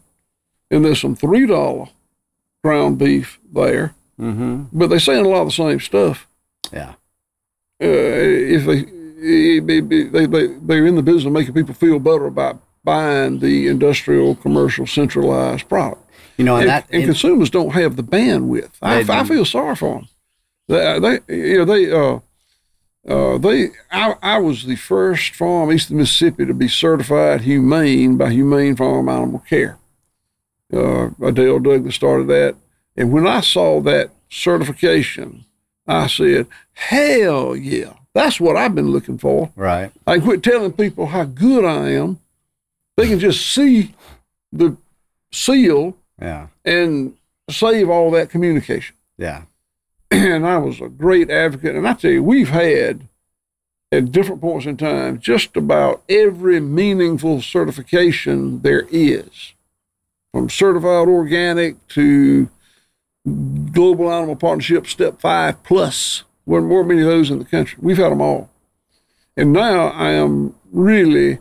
and there's some three dollar ground beef there, Mm-hmm. but they're saying a lot of the same stuff. Yeah. Uh, if they, they, they, they, they're in the business of making people feel better about buying the industrial, commercial, centralized product. You know, and, And, that and consumers don't have the bandwidth. I, I feel sorry for them. They, they you know, they, uh, uh, they, I, I was the first farm east of Mississippi to be certified humane by Humane Farm Animal Care. Uh, Adele Douglass started that. And when I saw that certification, I said, hell yeah, that's what I've been looking for. right. I can quit telling people how good I am. They can just see the seal Yeah. and save all that communication. Yeah. And I was a great advocate. And I tell you, we've had at different points in time just about every meaningful certification there is, from certified organic to global animal partnership step five plus. There more many of those in the country. We've had them all. And now I am really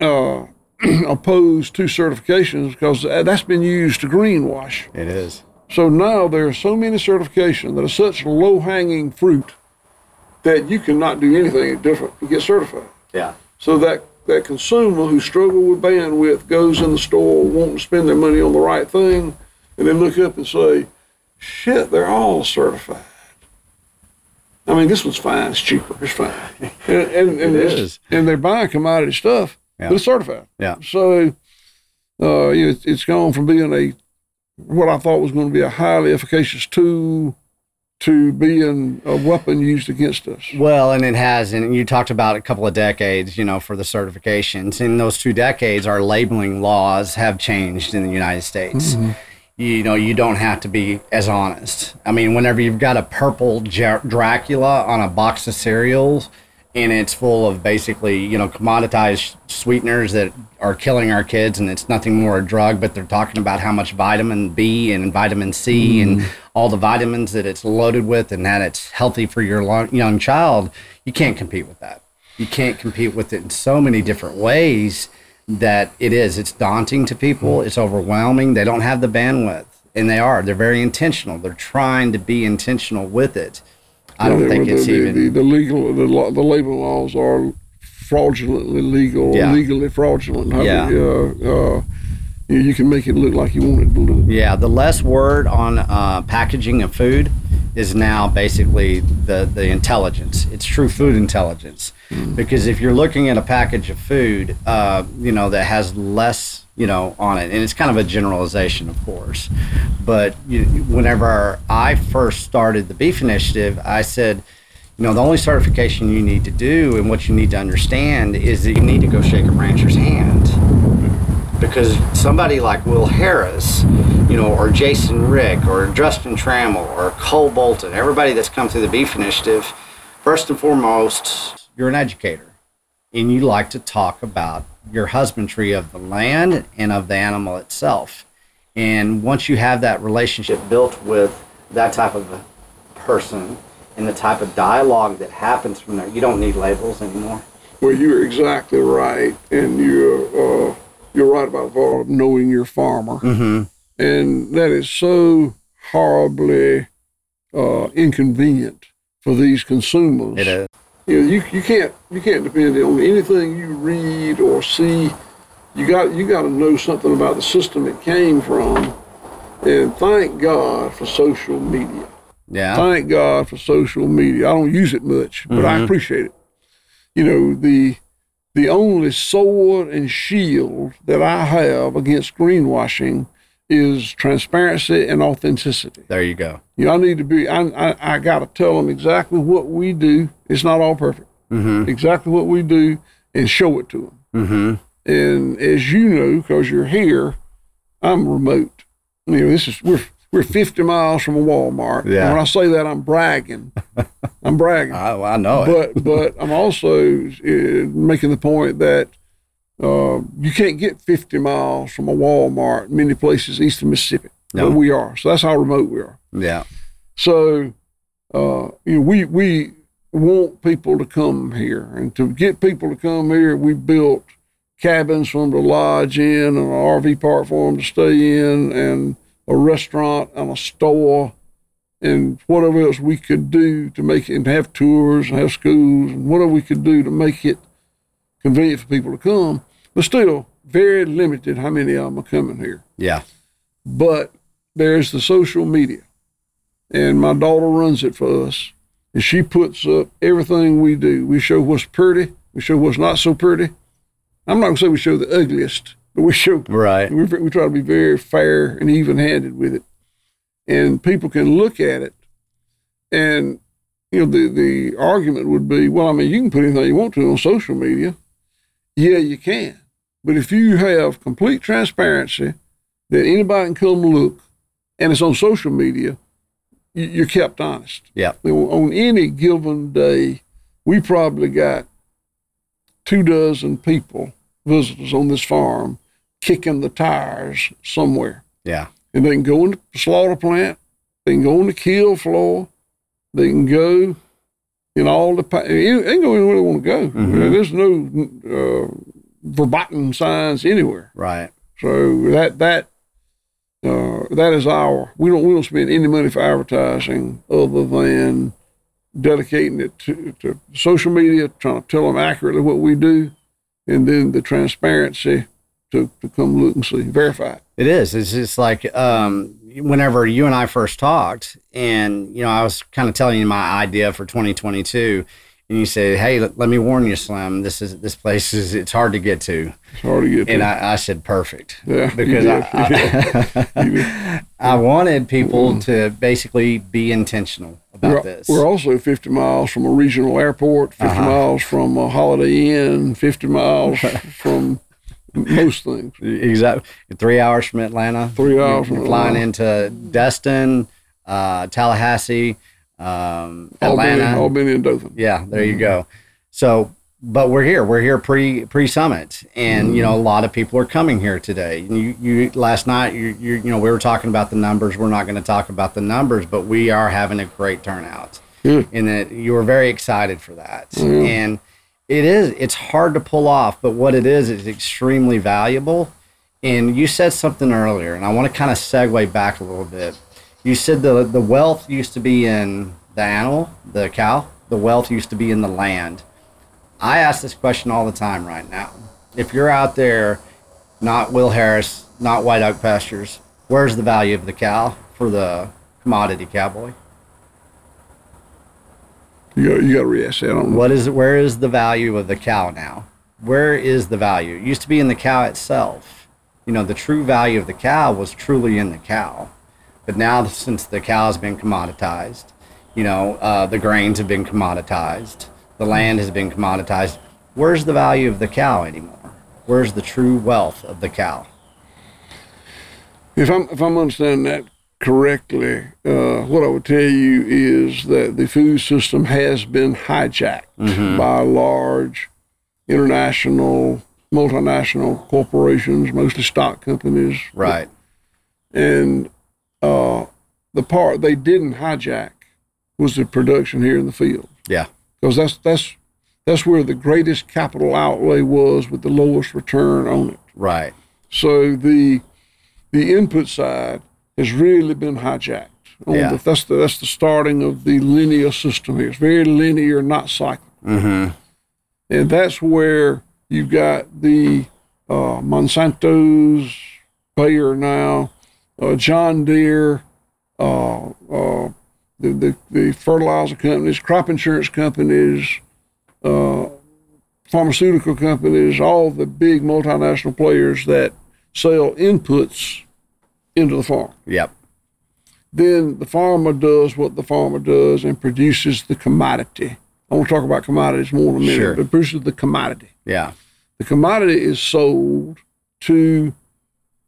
uh, opposed to certifications because that's been used to greenwash. It is. So now there are so many certifications that are such low hanging fruit that you cannot do anything different to get certified. Yeah. So that that consumer who struggle with bandwidth goes in the store wanting to spend their money on the right thing, and then look up and say, "Shit, they're all certified." I mean, this one's fine. It's cheaper. It's fine. And, and, and, and they're buying commodity stuff, Yeah. but it's certified. Yeah. So, uh, you know, it's, it's gone from being a what I thought was going to be a highly efficacious tool to being a weapon used against us. Well, and it has, and you talked about a couple of decades, you know, for the certifications. In those two decades, our labeling laws have changed in the United States. You know, you don't have to be as honest. I mean, whenever you've got a purple Dracula on a box of cereals, and it's full of basically, you know, commoditized sweeteners that are killing our kids, and it's nothing more a drug, but they're talking about how much vitamin B and vitamin C mm. and all the vitamins that it's loaded with, and that it's healthy for your lo- young child. You can't compete with that. You can't compete with it in so many different ways that it is. It's daunting to people. It's overwhelming. They don't have the bandwidth, and they are. They're very intentional. They're trying to be intentional with it. I don't the, think it's the, even. the, the legal the, the labor laws are fraudulently legal, Yeah. legally fraudulent. How Yeah. Uh, uh, you, you can make it look like you want it to look. Yeah, the less word on uh, packaging of food is now basically the, the intelligence. It's true food intelligence. Because if you're looking at a package of food, uh, you know, that has less, you know, on it, and it's kind of a generalization, of course. But you, whenever I first started the Beef Initiative, I said, you know, the only certification you need to do and what you need to understand is that you need to go shake a rancher's hand because somebody like Will Harris, you know, or Jason Rick, or Justin Trammell, or Cole Bolton, everybody that's come through the Beef Initiative, first and foremost, you're an educator, and you like to talk about your husbandry of the land and of the animal itself. And once you have that relationship built with that type of a person and the type of dialogue that happens from there, you don't need labels anymore. Well, you're exactly right, and you're uh, you're right about knowing your farmer, Mm-hmm. and that is so horribly uh, inconvenient for these consumers. It is. You, know, you you can't you can't depend on anything you read or see. You got you got to know something about the system it came from, and thank God for social media. Yeah. Thank God for social media. I don't use it much, but I appreciate it. You know, the the only sword and shield that I have against greenwashing is transparency and authenticity. There you go. You know, I need to be. I I, I got to tell them exactly what we do. It's not all perfect. Mm-hmm. Exactly what we do, and show it to them. Mm-hmm. And as you know, because you're here, I'm remote. You know, this is we're we're 50 miles from a Walmart. Yeah. And when I say that, I'm bragging. I'm bragging. I, I know it. but but I'm also uh, making the point that uh, you can't get 50 miles from a Walmart in many places east of Mississippi. No. But we are. So that's how remote we are. Yeah. So, uh, you know, we we want people to come here, and to get people to come here, we built cabins for them to lodge in, and an RV park for them to stay in, and a restaurant and a store, and whatever else we could do to make it, and have tours and have schools, and whatever we could do to make it convenient for people to come. But still, very limited how many of them are coming here. Yeah. but there's the social media. And my daughter runs it for us. And she puts up everything we do. We show what's pretty. We show what's not so pretty. I'm not going to say we show the ugliest but we show Right. we, we try to be very fair and even-handed with it. And people can look at it and you know the, the argument would be well i mean you can put anything you want to on social media. Yeah you can. But if you have complete transparency that anybody can come look and it's on social media you- you're kept honest. Yeah. On any given day we probably got two dozen people visitors on this farm kicking the tires somewhere Yeah. and they can go in the slaughter plant, they can go on the kill floor, they can go in all the they can go anywhere they want to go. Mhm. There's no uh, verboten signs anywhere. Right. So that that uh, that is our. We don't we don't spend any money for advertising other than dedicating it to, to social media, trying to tell them accurately what we do, and then the transparency to, to come look and see, verify it. It is. It's just like um, whenever you and I first talked, and you know, I was kind of telling you my idea for 2022, and you said, "Hey, let, let me warn you, Slim. This is this place is it's hard to get to." It's hard to get to. And I, I said, "Perfect," yeah, because I. I. I wanted people to basically be intentional about we're, this. we're also 50 miles from a regional airport, 50 Uh-huh. miles from a Holiday Inn, 50 miles from most things. Exactly. Three hours from Atlanta. Three hours from You're flying Atlanta. into Destin, uh, Tallahassee, um, Albany, Atlanta. Albany and Dothan. Yeah, there you go. So, but we're here. We're here pre pre summit, and you know a lot of people are coming here today. You you last night you you you know we were talking about the numbers. We're not going to talk about the numbers, but we are having a great turnout, Good. and that you were very excited for that. Mhm. And it is it's hard to pull off, but what it is is extremely valuable. And you said something earlier, and I want to kind of segue back a little bit. You said the the wealth used to be in the animal, the cow. The wealth used to be in the land. I ask this question all the time right now. If you're out there, not Will Harris, not White Oak Pastures, where's the value of the cow for the commodity cowboy? You got, you got to re-ask that. I don't know. What is where is the value of the cow now? Where is the value? It used to be in the cow itself. You know, the true value of the cow was truly in the cow. But now, since the cow has been commoditized, you know, uh, the grains have been commoditized, the land has been commoditized. Where's the value of the cow anymore? Where's the true wealth of the cow? If I'm if I'm understanding that correctly, uh, what I would tell you is that the food system has been hijacked Mhm. by large international, multinational corporations, mostly stock companies, Right. and uh, the part they didn't hijack was the production here in the field. Yeah. because that's that's that's where the greatest capital outlay was with the lowest return on it. Right. So the the input side has really been hijacked. Yeah. the, that's the that's the starting of the linear system here. It's very linear, not cyclic. Mm-hmm. and that's where you've got the uh, Monsanto's, Bayer now, uh, John Deere, uh, uh, the, the the fertilizer companies, crop insurance companies, uh, pharmaceutical companies, all the big multinational players that sell inputs into the farm. Yep. Then the farmer does what the farmer does and produces the commodity. I want to talk about commodities more in a minute, Sure. but produces the commodity. Yeah. The commodity is sold to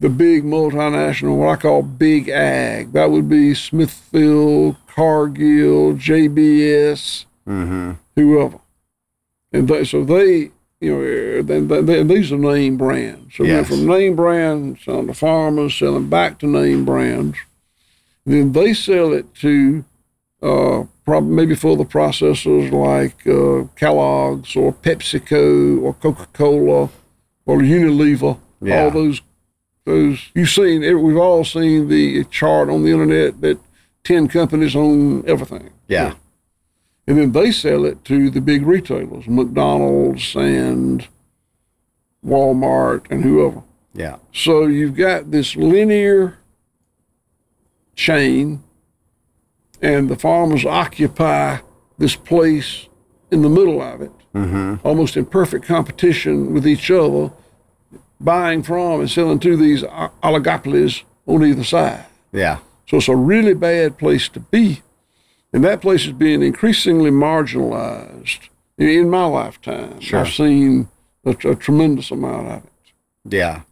the big multinational, what I call big ag. That would be Smithfield, Cargill, JBS, Mm-hmm. whoever. And they, so they, you know, they, they, these are name brands. So Yes. then from name brands on the farmers selling back to name brands, then they sell it to uh, probably maybe for the processors like uh, Kellogg's or PepsiCo or Coca Cola or Unilever. Yeah. All those, those you've seen. We've all seen the chart on the internet that ten companies own everything. Yeah. And then they sell it to the big retailers, McDonald's and Walmart and whoever. Yeah. So you've got this linear chain, and the farmers occupy this place in the middle of it, Mm-hmm. almost in perfect competition with each other, buying from and selling to these oligopolies on either side. Yeah. So it's a really bad place to be. And that place is being increasingly marginalized in, my lifetime. Sure. I've seen a, a tremendous amount of it. Yeah.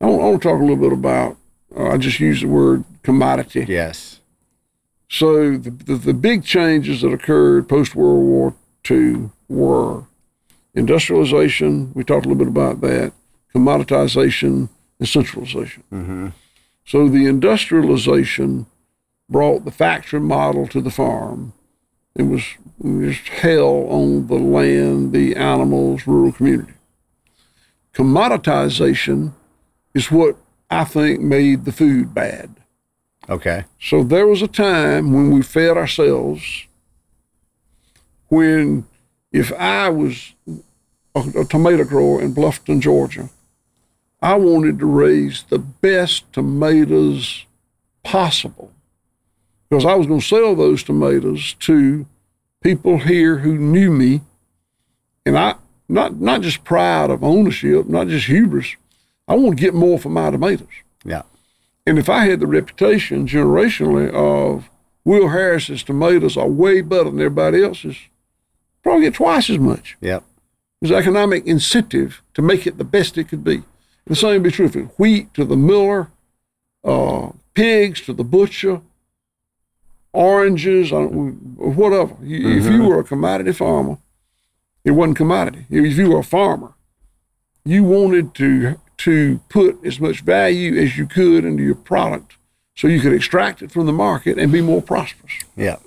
I want, I want to talk a little bit about, uh, I just used the word commodity. Yes. So the, the, the big changes that occurred post World War II were industrialization, we talked a little bit about that, commoditization, and centralization. Mm-hmm. So the industrialization brought the factory model to the farm. It was just hell on the land, the animals, rural community. commoditization is what I think made the food bad. Okay. So there was a time when we fed ourselves when if I was a, a tomato grower in Bluffton, Georgia, I wanted to raise the best tomatoes possible because I was going to sell those tomatoes to people here who knew me, and I not not just pride of ownership, not just hubris. I want to get more for my tomatoes. Yeah. And if I had the reputation generationally of Will Harris's tomatoes are way better than everybody else's, probably get twice as much. Yep. There's economic incentive to make it the best it could be. The same would be true for wheat to the miller, uh, pigs to the butcher, oranges, uh, whatever. You- If you were a commodity farmer, it wasn't commodity. If you were a farmer, you wanted to to put as much value as you could into your product so you could extract it from the market and be more prosperous. Yep.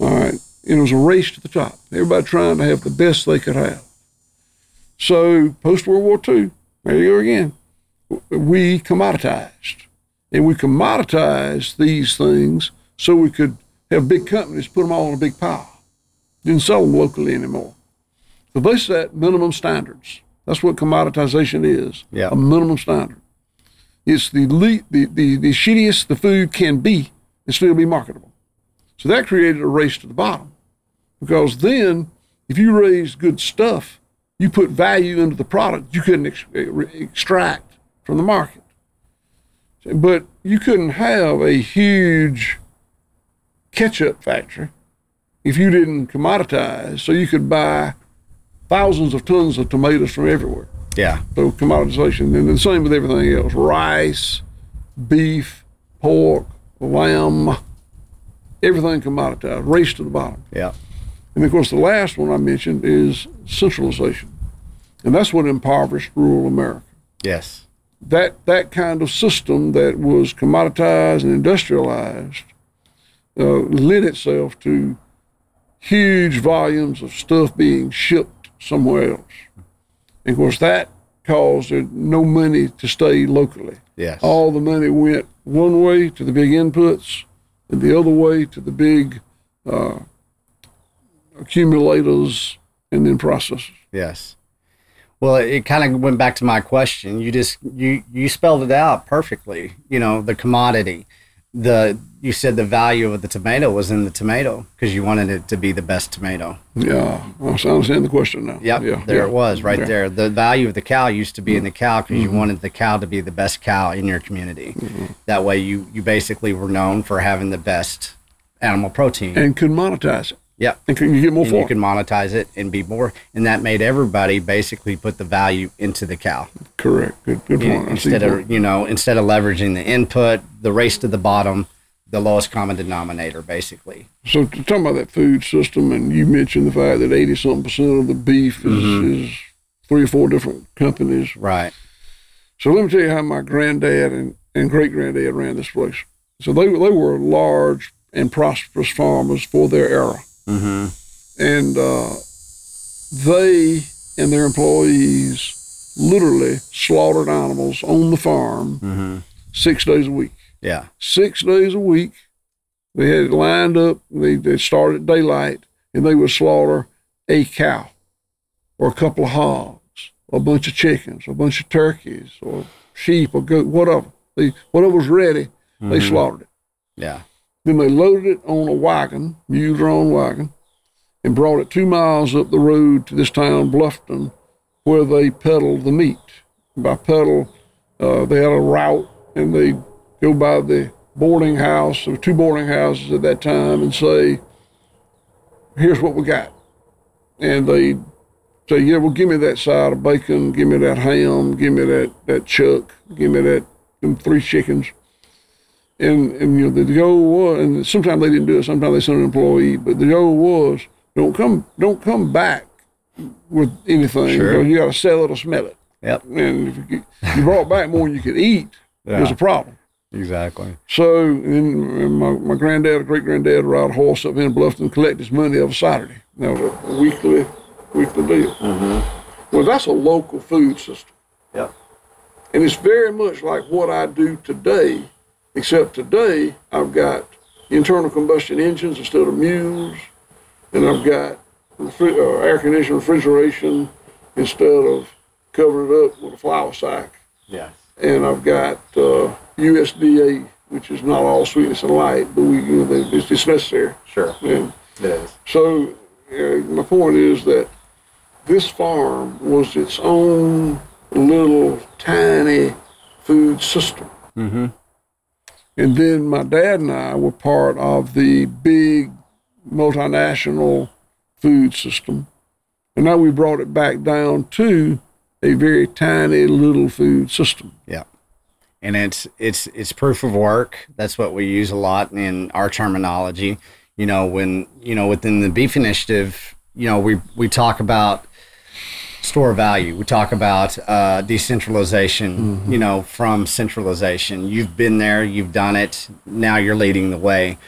All right. It was a race to the top. Everybody trying to have the best they could have. So post World War II, there you go again. We commoditized. And we commoditized these things so we could have big companies put them all in a big pile. Didn't sell them locally anymore. So they set minimum standards. That's what commoditization is. Yeah. A minimum standard. It's the, le- the, the, the shittiest the food can be and still be marketable. So that created a race to the bottom. Because then, if you raised good stuff, you put value into the product you couldn't ex- eh, extract from the market. But you couldn't have a huge ketchup factory if you didn't commoditize, so you could buy thousands of tons of tomatoes from everywhere. Yeah. So commoditization, and the same with everything else: rice, beef, pork, lamb, everything commoditized, race to the bottom. Yeah. And of course, the last one I mentioned is centralization, and that's what impoverished rural America. Yes. That that kind of system that was commoditized and industrialized uh, lent itself to huge volumes of stuff being shipped somewhere else. And of course, that caused no money to stay locally. Yes. All the money went one way to the big inputs, and the other way to the big uh, accumulators and then processors. Yes. Well, it kind of went back to my question. You just you you spelled it out perfectly. You know, the commodity. The you said the value of the tomato was in the tomato because you wanted it to be the best tomato. Yeah, I understand the question now. Yep. Yeah, there yeah. it was, right Yeah. there. The value of the cow used to be in the cow because Mm-hmm. you wanted the cow to be the best cow in your community. That way, you you basically were known for having the best animal protein. And could monetize it. Yep. And can you get more And for you it? could monetize it and be more, and that made everybody basically put the value into the cow. Correct. Good, good You- point. I instead of you know instead of leveraging the input, the race to the bottom, the lowest common denominator, basically. So to talk about that food system, and you mentioned the fact that eighty something percent of the beef is, Mm-hmm. is three or four different companies. Right. So let me tell you how my granddad and, and great granddad ran this place. So they they were large and prosperous farmers for their era, Mm-hmm. and uh, they and their employees literally slaughtered animals on the farm Mm-hmm. six days a week. Yeah. six days a week. They had it lined up. They, they started at daylight, and they would slaughter a cow, or a couple of hogs, or a bunch of chickens, a bunch of turkeys, or sheep, or goat, whatever. They, whatever was ready, they Mhm. slaughtered it. Yeah. Then they loaded it on a wagon, mule drawn wagon, and brought it two miles up the road to this town, Bluffton, where they peddled the meat. By peddle, uh, they had a route, and they go by the boarding house. There were two boarding houses at that time, and say, "Here's what we got," and they say, "Yeah, well, give me that side of bacon, give me that ham, give me that that chuck, give me that them three chickens." And, and you know the goal was, and sometimes they didn't do it. Sometimes they sent an employee, but the goal was don't come don't come back with anything Sure. because you got to sell it or smell it. Yep. And if you, you brought back more than you could eat, there's a problem. Exactly. So and then my, my granddad, or great granddad, ride a horse up in Bluffton, collect his money every Saturday. That was a weekly weekly deal. Mm-hmm. Well, that's a local food system. Yep. And it's very much like what I do today, except today I've got internal combustion engines instead of mules, and I've got refri- uh, air conditioned refrigeration instead of covering it up with a flour sack. Yes. And I've got uh, USDA, which is not all sweetness and light, but we, you know, it's, it's necessary. Sure. And It is. so uh, my point is that this farm was its own little tiny food system. Mm-hmm. And then my dad and I were part of the big multinational food system. And now we brought it back down to a very tiny little food system. Yeah. And it's it's it's proof of work. That's what we use a lot in our terminology. You know, when you know within the beef initiative, you know, we we talk about store value. We talk about uh, decentralization. You know, from centralization. You've been there. You've done it. Now you're leading the way.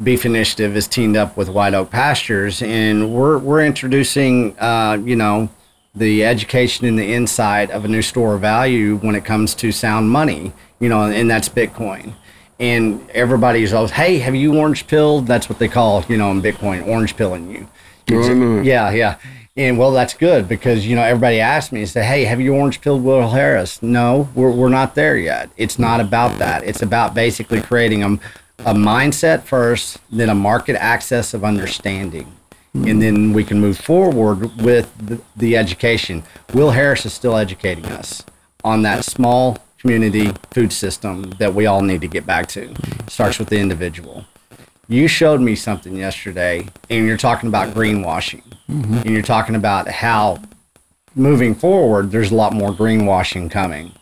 Beef Initiative is teamed up with White Oak Pastures, and we're we're introducing, uh, you know, the education and the insight of a new store of value when it comes to sound money, you know, and that's Bitcoin. And everybody's always, hey, have you orange pilled? That's what they call, you know, in Bitcoin, orange pilling you. Oh. Yeah, yeah. And well, that's good because, you know, everybody asks me, say, hey, have you orange pilled Will Harris? No, we're, we're not there yet. It's not about that. It's about basically creating a, a mindset first, then a market access of understanding. And then we can move forward with the, the education. Will Harris is still educating us on that small community food system that we all need to get back to. Starts with the individual you showed me something yesterday and you're talking about greenwashing. And you're talking about how moving forward there's a lot more greenwashing coming.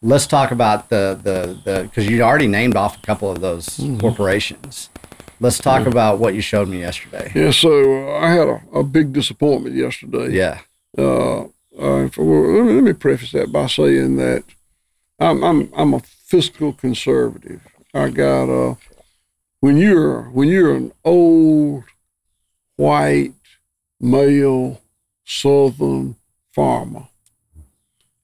Let's talk about the the the because you already named off a couple of those corporations. Let's talk about what you showed me yesterday. Yeah, so uh, I had a, a big disappointment yesterday. yeah. Uh, uh, for, let, me, let me preface that by saying that I'm I'm I'm a fiscal conservative. I got uh, when you're when you're an old white male southern farmer,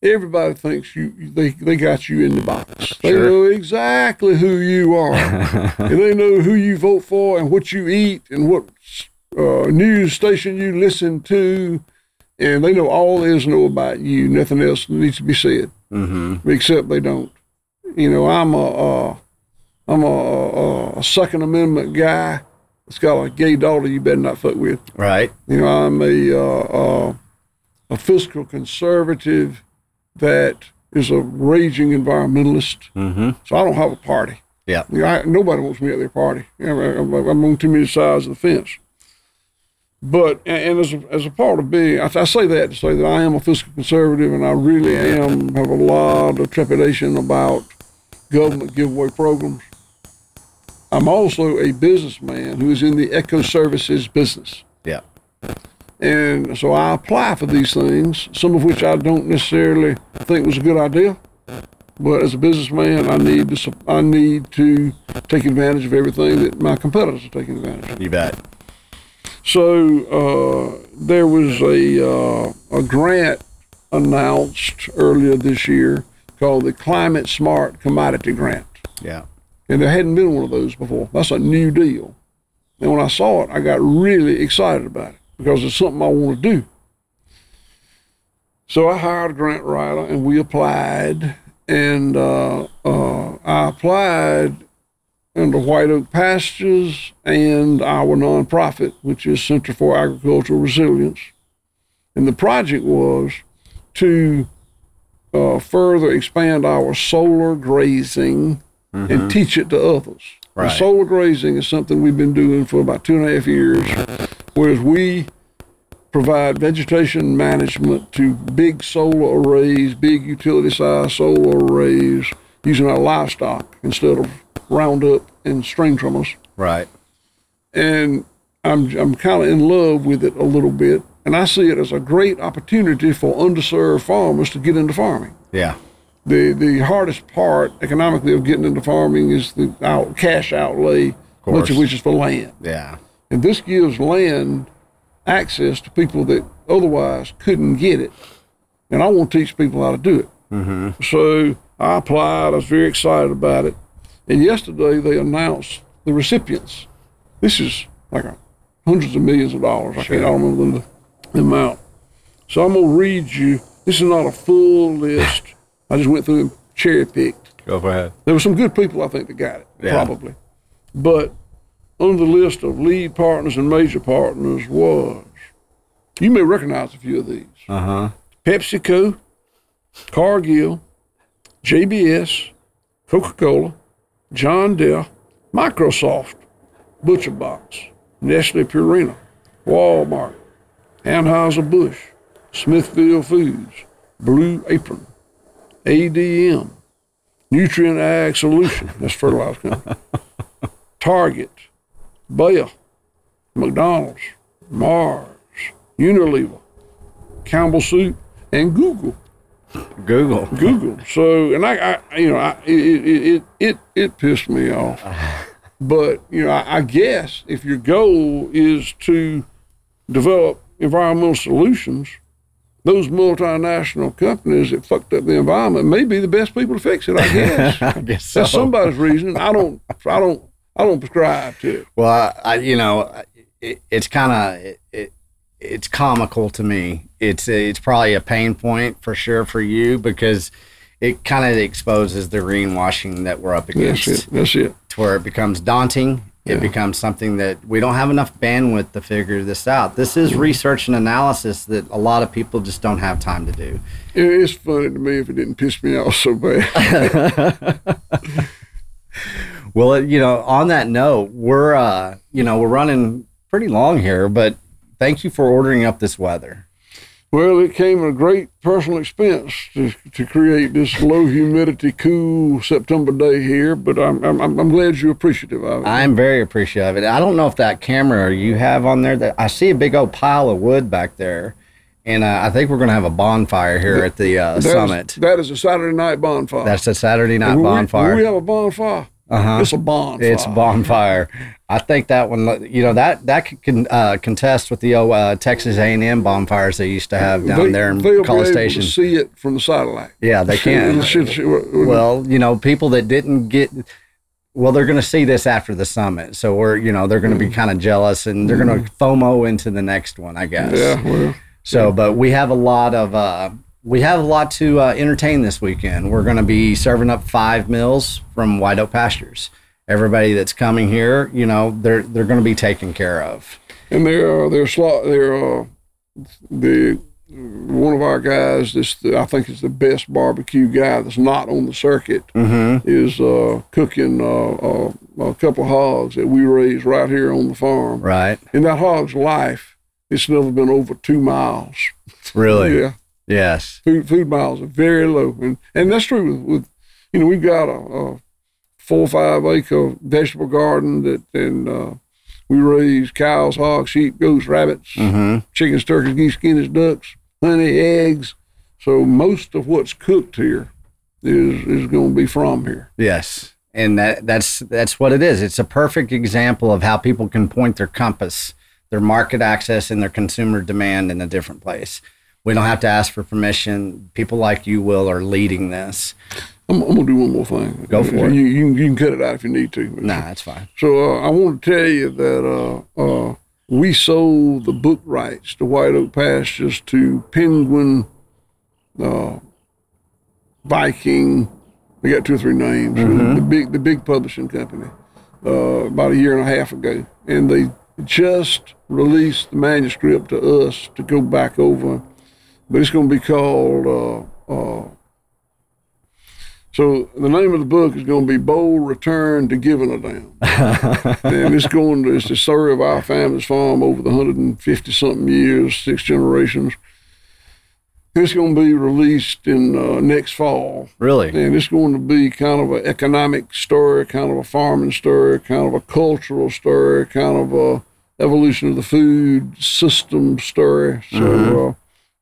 everybody thinks you they they got you in the box. They Sure. know exactly who you are, and they know who you vote for and what you eat and what uh, news station you listen to and they know all there is to know about you. Nothing else needs to be said, mm-hmm except they don't. You know, I'm a, uh, I'm a, a, a Second Amendment guy. It's got a gay daughter you better not fuck with. right You know, I'm a, uh, uh, a fiscal conservative that is a raging environmentalist. mm-hmm So I don't have a party. yeah You know, I, nobody wants me at their party. I'm, I'm on too many sides of the fence. But and, and as a, as a part of being, I, I say that to say that I am a fiscal conservative, and I really am have a lot of trepidation about government giveaway programs. I'm also a businessman who is in the eco services business. yeah And so I apply for these things, some of which I don't necessarily think was a good idea. But as a businessman, I need to I need to take advantage of everything that my competitors are taking advantage of. you bet So uh, there was a uh, a grant announced earlier this year called the Climate Smart Commodity Grant, yeah and there hadn't been one of those before. That's a new deal. And when I saw it, I got really excited about it because it's something I want to do. So I hired grant writer and we applied. And uh, uh, I applied under White Oak Pastures and our nonprofit, which is Center for Agricultural Resilience. And the project was to uh, further expand our solar grazing and mm-hmm. teach it to others. Right. solar grazing is something we've been doing for about two and a half years, whereas we provide vegetation management to big solar arrays, big utility size solar arrays, using our livestock instead of Roundup and string trimmers. right And I'm, I'm kind of in love with it a little bit. And I see it as a great opportunity for underserved farmers to get into farming. yeah The, the hardest part economically of getting into farming is the out, cash outlay, much of which is for land. yeah And this gives land access to people that otherwise couldn't get it. And I want to teach people how to do it. Mm-hmm. So I applied. I was very excited about it. And yesterday they announced the recipients. This is like a, hundreds of millions of dollars. I can't I remember the, the amount. So I'm gonna read you. This is not a full list. I just went through and cherry picked. Go ahead. There were some good people I think that got it, Yeah. probably. But on the list of lead partners and major partners was you may recognize a few of these. Uh huh. PepsiCo, Cargill, JBS, Coca Cola, John Deere, Microsoft, ButcherBox, Nestle Purina, Walmart, Anheuser-Busch, Smithfield Foods, Blue Apron, ADM, Nutrien Ag Solution, that's fertilizer company, Target, Bayer, McDonald's, Mars, Unilever, Campbell Soup, and Google. Google. Google. So, and I, I you know, I, it, it, it, it, it pissed me off. But, you know, I, I guess if your goal is to develop environmental solutions, those multinational companies that fucked up the environment may be the best people to fix it, I guess. I guess so. That's somebody's reason. I don't, I don't, I don't prescribe to it. Well, I, I you know, it, it's kind of it, it, it's comical to me. It's it's probably a pain point for sure for you because it kind of exposes the greenwashing that we're up That's against, it. That's it. to where it becomes daunting. It Yeah. becomes something that we don't have enough bandwidth to figure this out. This is research and analysis that a lot of people just don't have time to do. It's funny to me if it didn't piss me off so bad. Well, you know, on that note, we're uh, you know, we're running pretty long here, but thank you for ordering up this weather. Well, it came at a great personal expense to, to create this low humidity, cool September day here, but I'm, I'm, I'm glad you're appreciative of it. I'm very appreciative of it. I don't know if that camera you have on there that I see a big old pile of wood back there, and uh, I think we're gonna have a bonfire here at the uh, That is- summit. that is a Saturday night bonfire. That's a Saturday night we- bonfire. We have a bonfire, uh huh. it's a bonfire. It's a bonfire. I think that one, you know, that that can uh, contest with the old uh, Texas A&M bonfires they used to have down They- there in College Station. see it from the satellite. Yeah, they can. Well, you know, people that didn't get well, they're going to see this after the summit. So we're, you know, they're going to be kind of jealous and they're going to FOMO into the next one, I guess. yeah, well, So, but we have a lot of uh we have a lot to uh, entertain this weekend. We're going to be serving up five meals from White Oak Pastures. Everybody that's coming here, you know, they're they're going to be taken care of. and they're uh, they're slot they're uh, the one of our guys. This I think is the best barbecue guy that's not on the circuit. Mm-hmm. is uh, cooking uh, uh, a couple of hogs that we raise right here on the farm. Right? In that hog's life, it's never been over two miles. Really? Yeah, Yes. food food miles are very low, and and that's true with, with you know we've got a, a four or five acre vegetable garden that and uh, we raise cows, hogs, sheep, goats, rabbits, Mm-hmm. chickens, turkeys, geese, guineas, ducks, honey, eggs. So most of what's cooked here is is going to be from here. Yes. And that that's that's what it is. It's a perfect example of how people can point their compass, their market access and their consumer demand in a different place. We don't have to ask for permission. People like you will are leading this. I'm, I'm gonna do one more thing. Go for it. You, you, can- you can cut it out if you need to. Nah, that's fine. So uh, I want to tell you that uh, uh, we sold the book rights to White Oak Pastures to Penguin, uh, Viking. We got two or three names. The big the big publishing company uh, about a year and a half ago, and they just released the manuscript to us to go back over. But it's going to be called. So the name of the book is going to be "Bold Return to Giving a Damn." and it's going to it's the story of our family's farm over the 150 something years, six generations. It's going to be released in uh, next fall, Really? and it's going to be kind of an economic story, kind of a farming story, kind of a cultural story, kind of a evolution of the food system story. So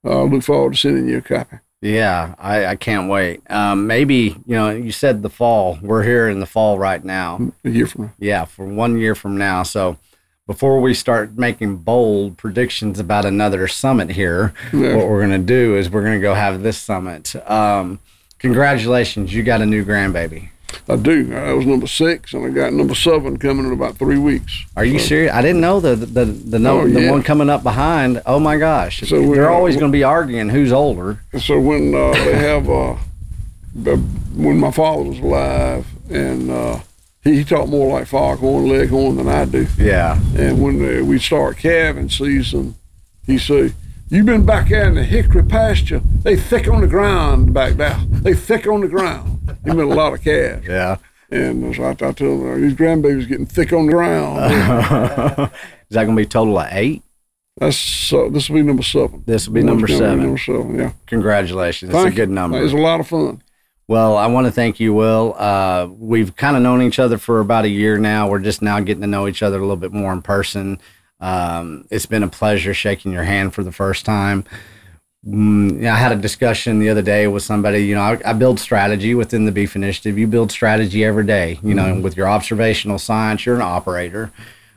uh, I look forward to sending you a copy. Yeah, I, I can't wait. Um, maybe, you know, you said the fall. We're here in the fall right now. A year from now. Yeah, for one year from now. So before we start making bold predictions about another summit here, Yeah. what we're going to do is we're going to go have this summit. Um, congratulations, you got a new grandbaby. I do. I was number six, and I got number seven coming in about three weeks. Are you So- serious? I didn't know the the the, no, Oh, the one coming up behind. Oh my gosh! So They're always going to be arguing who's older. So when uh, they have, uh, when my father was alive, and uh, he, he talked more like foghorn, leghorn than I do. Yeah, And when uh, we start calving season, he say, "You been back there in the hickory pasture? They thick on the ground back there. They thick on the ground." He meant a lot of calves. yeah. And so I, I told him, "These grandbabies getting thick on the ground." Is that going to be a total of eight? That's so. This will be number seven. This will be number be seven. Number seven. Yeah. Congratulations! It's Thank a good you. number. It's a lot of fun. Well, I want to thank you, Will. Uh, we've kind of known each other for about a year now. We're just now getting to know each other a little bit more in person. Um, it's been a pleasure shaking your hand for the first time. Mm, yeah, I had a discussion the other day with somebody. You know, I, I build strategy within the Beef Initiative. You build strategy every day. You know, with your observational science, you're an operator.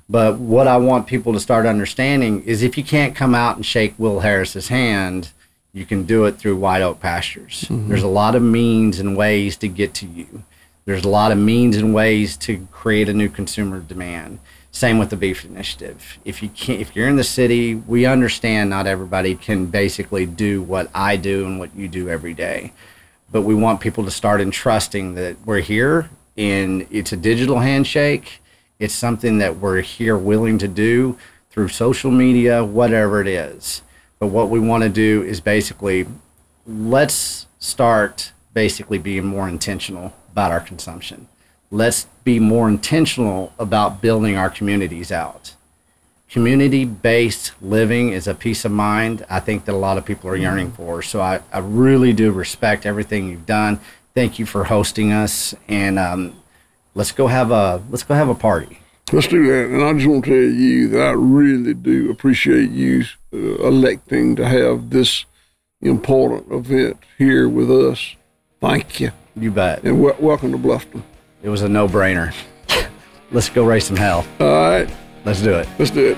But what I want people to start understanding is if you can't come out and shake Will Harris's hand, you can do it through White Oak Pastures. There's a lot of means and ways to get to you. There's a lot of means and ways to create a new consumer demand. Same with the beef initiative. If you can't, if you're in the city, we understand not everybody can basically do what I do and what you do every day but we want people to start entrusting that we're here and it's a digital handshake. It's something that we're here willing to do through social media, whatever it is. But what we want to do is basically let's start basically being more intentional about our consumption. Let's be more intentional about building our communities out community based living is a peace of mind I think that a lot of people are yearning for. So I, I really do respect everything you've done. Thank you for hosting us and um, let's go have a let's go have a party. Let's do that. And I just want to tell you that I really do appreciate you uh, electing to have this important event here with us. Thank you. You bet. And w- welcome to Bluffton. It was a no brainer. let's go raise some hell. All right, Let's do it. let's do it.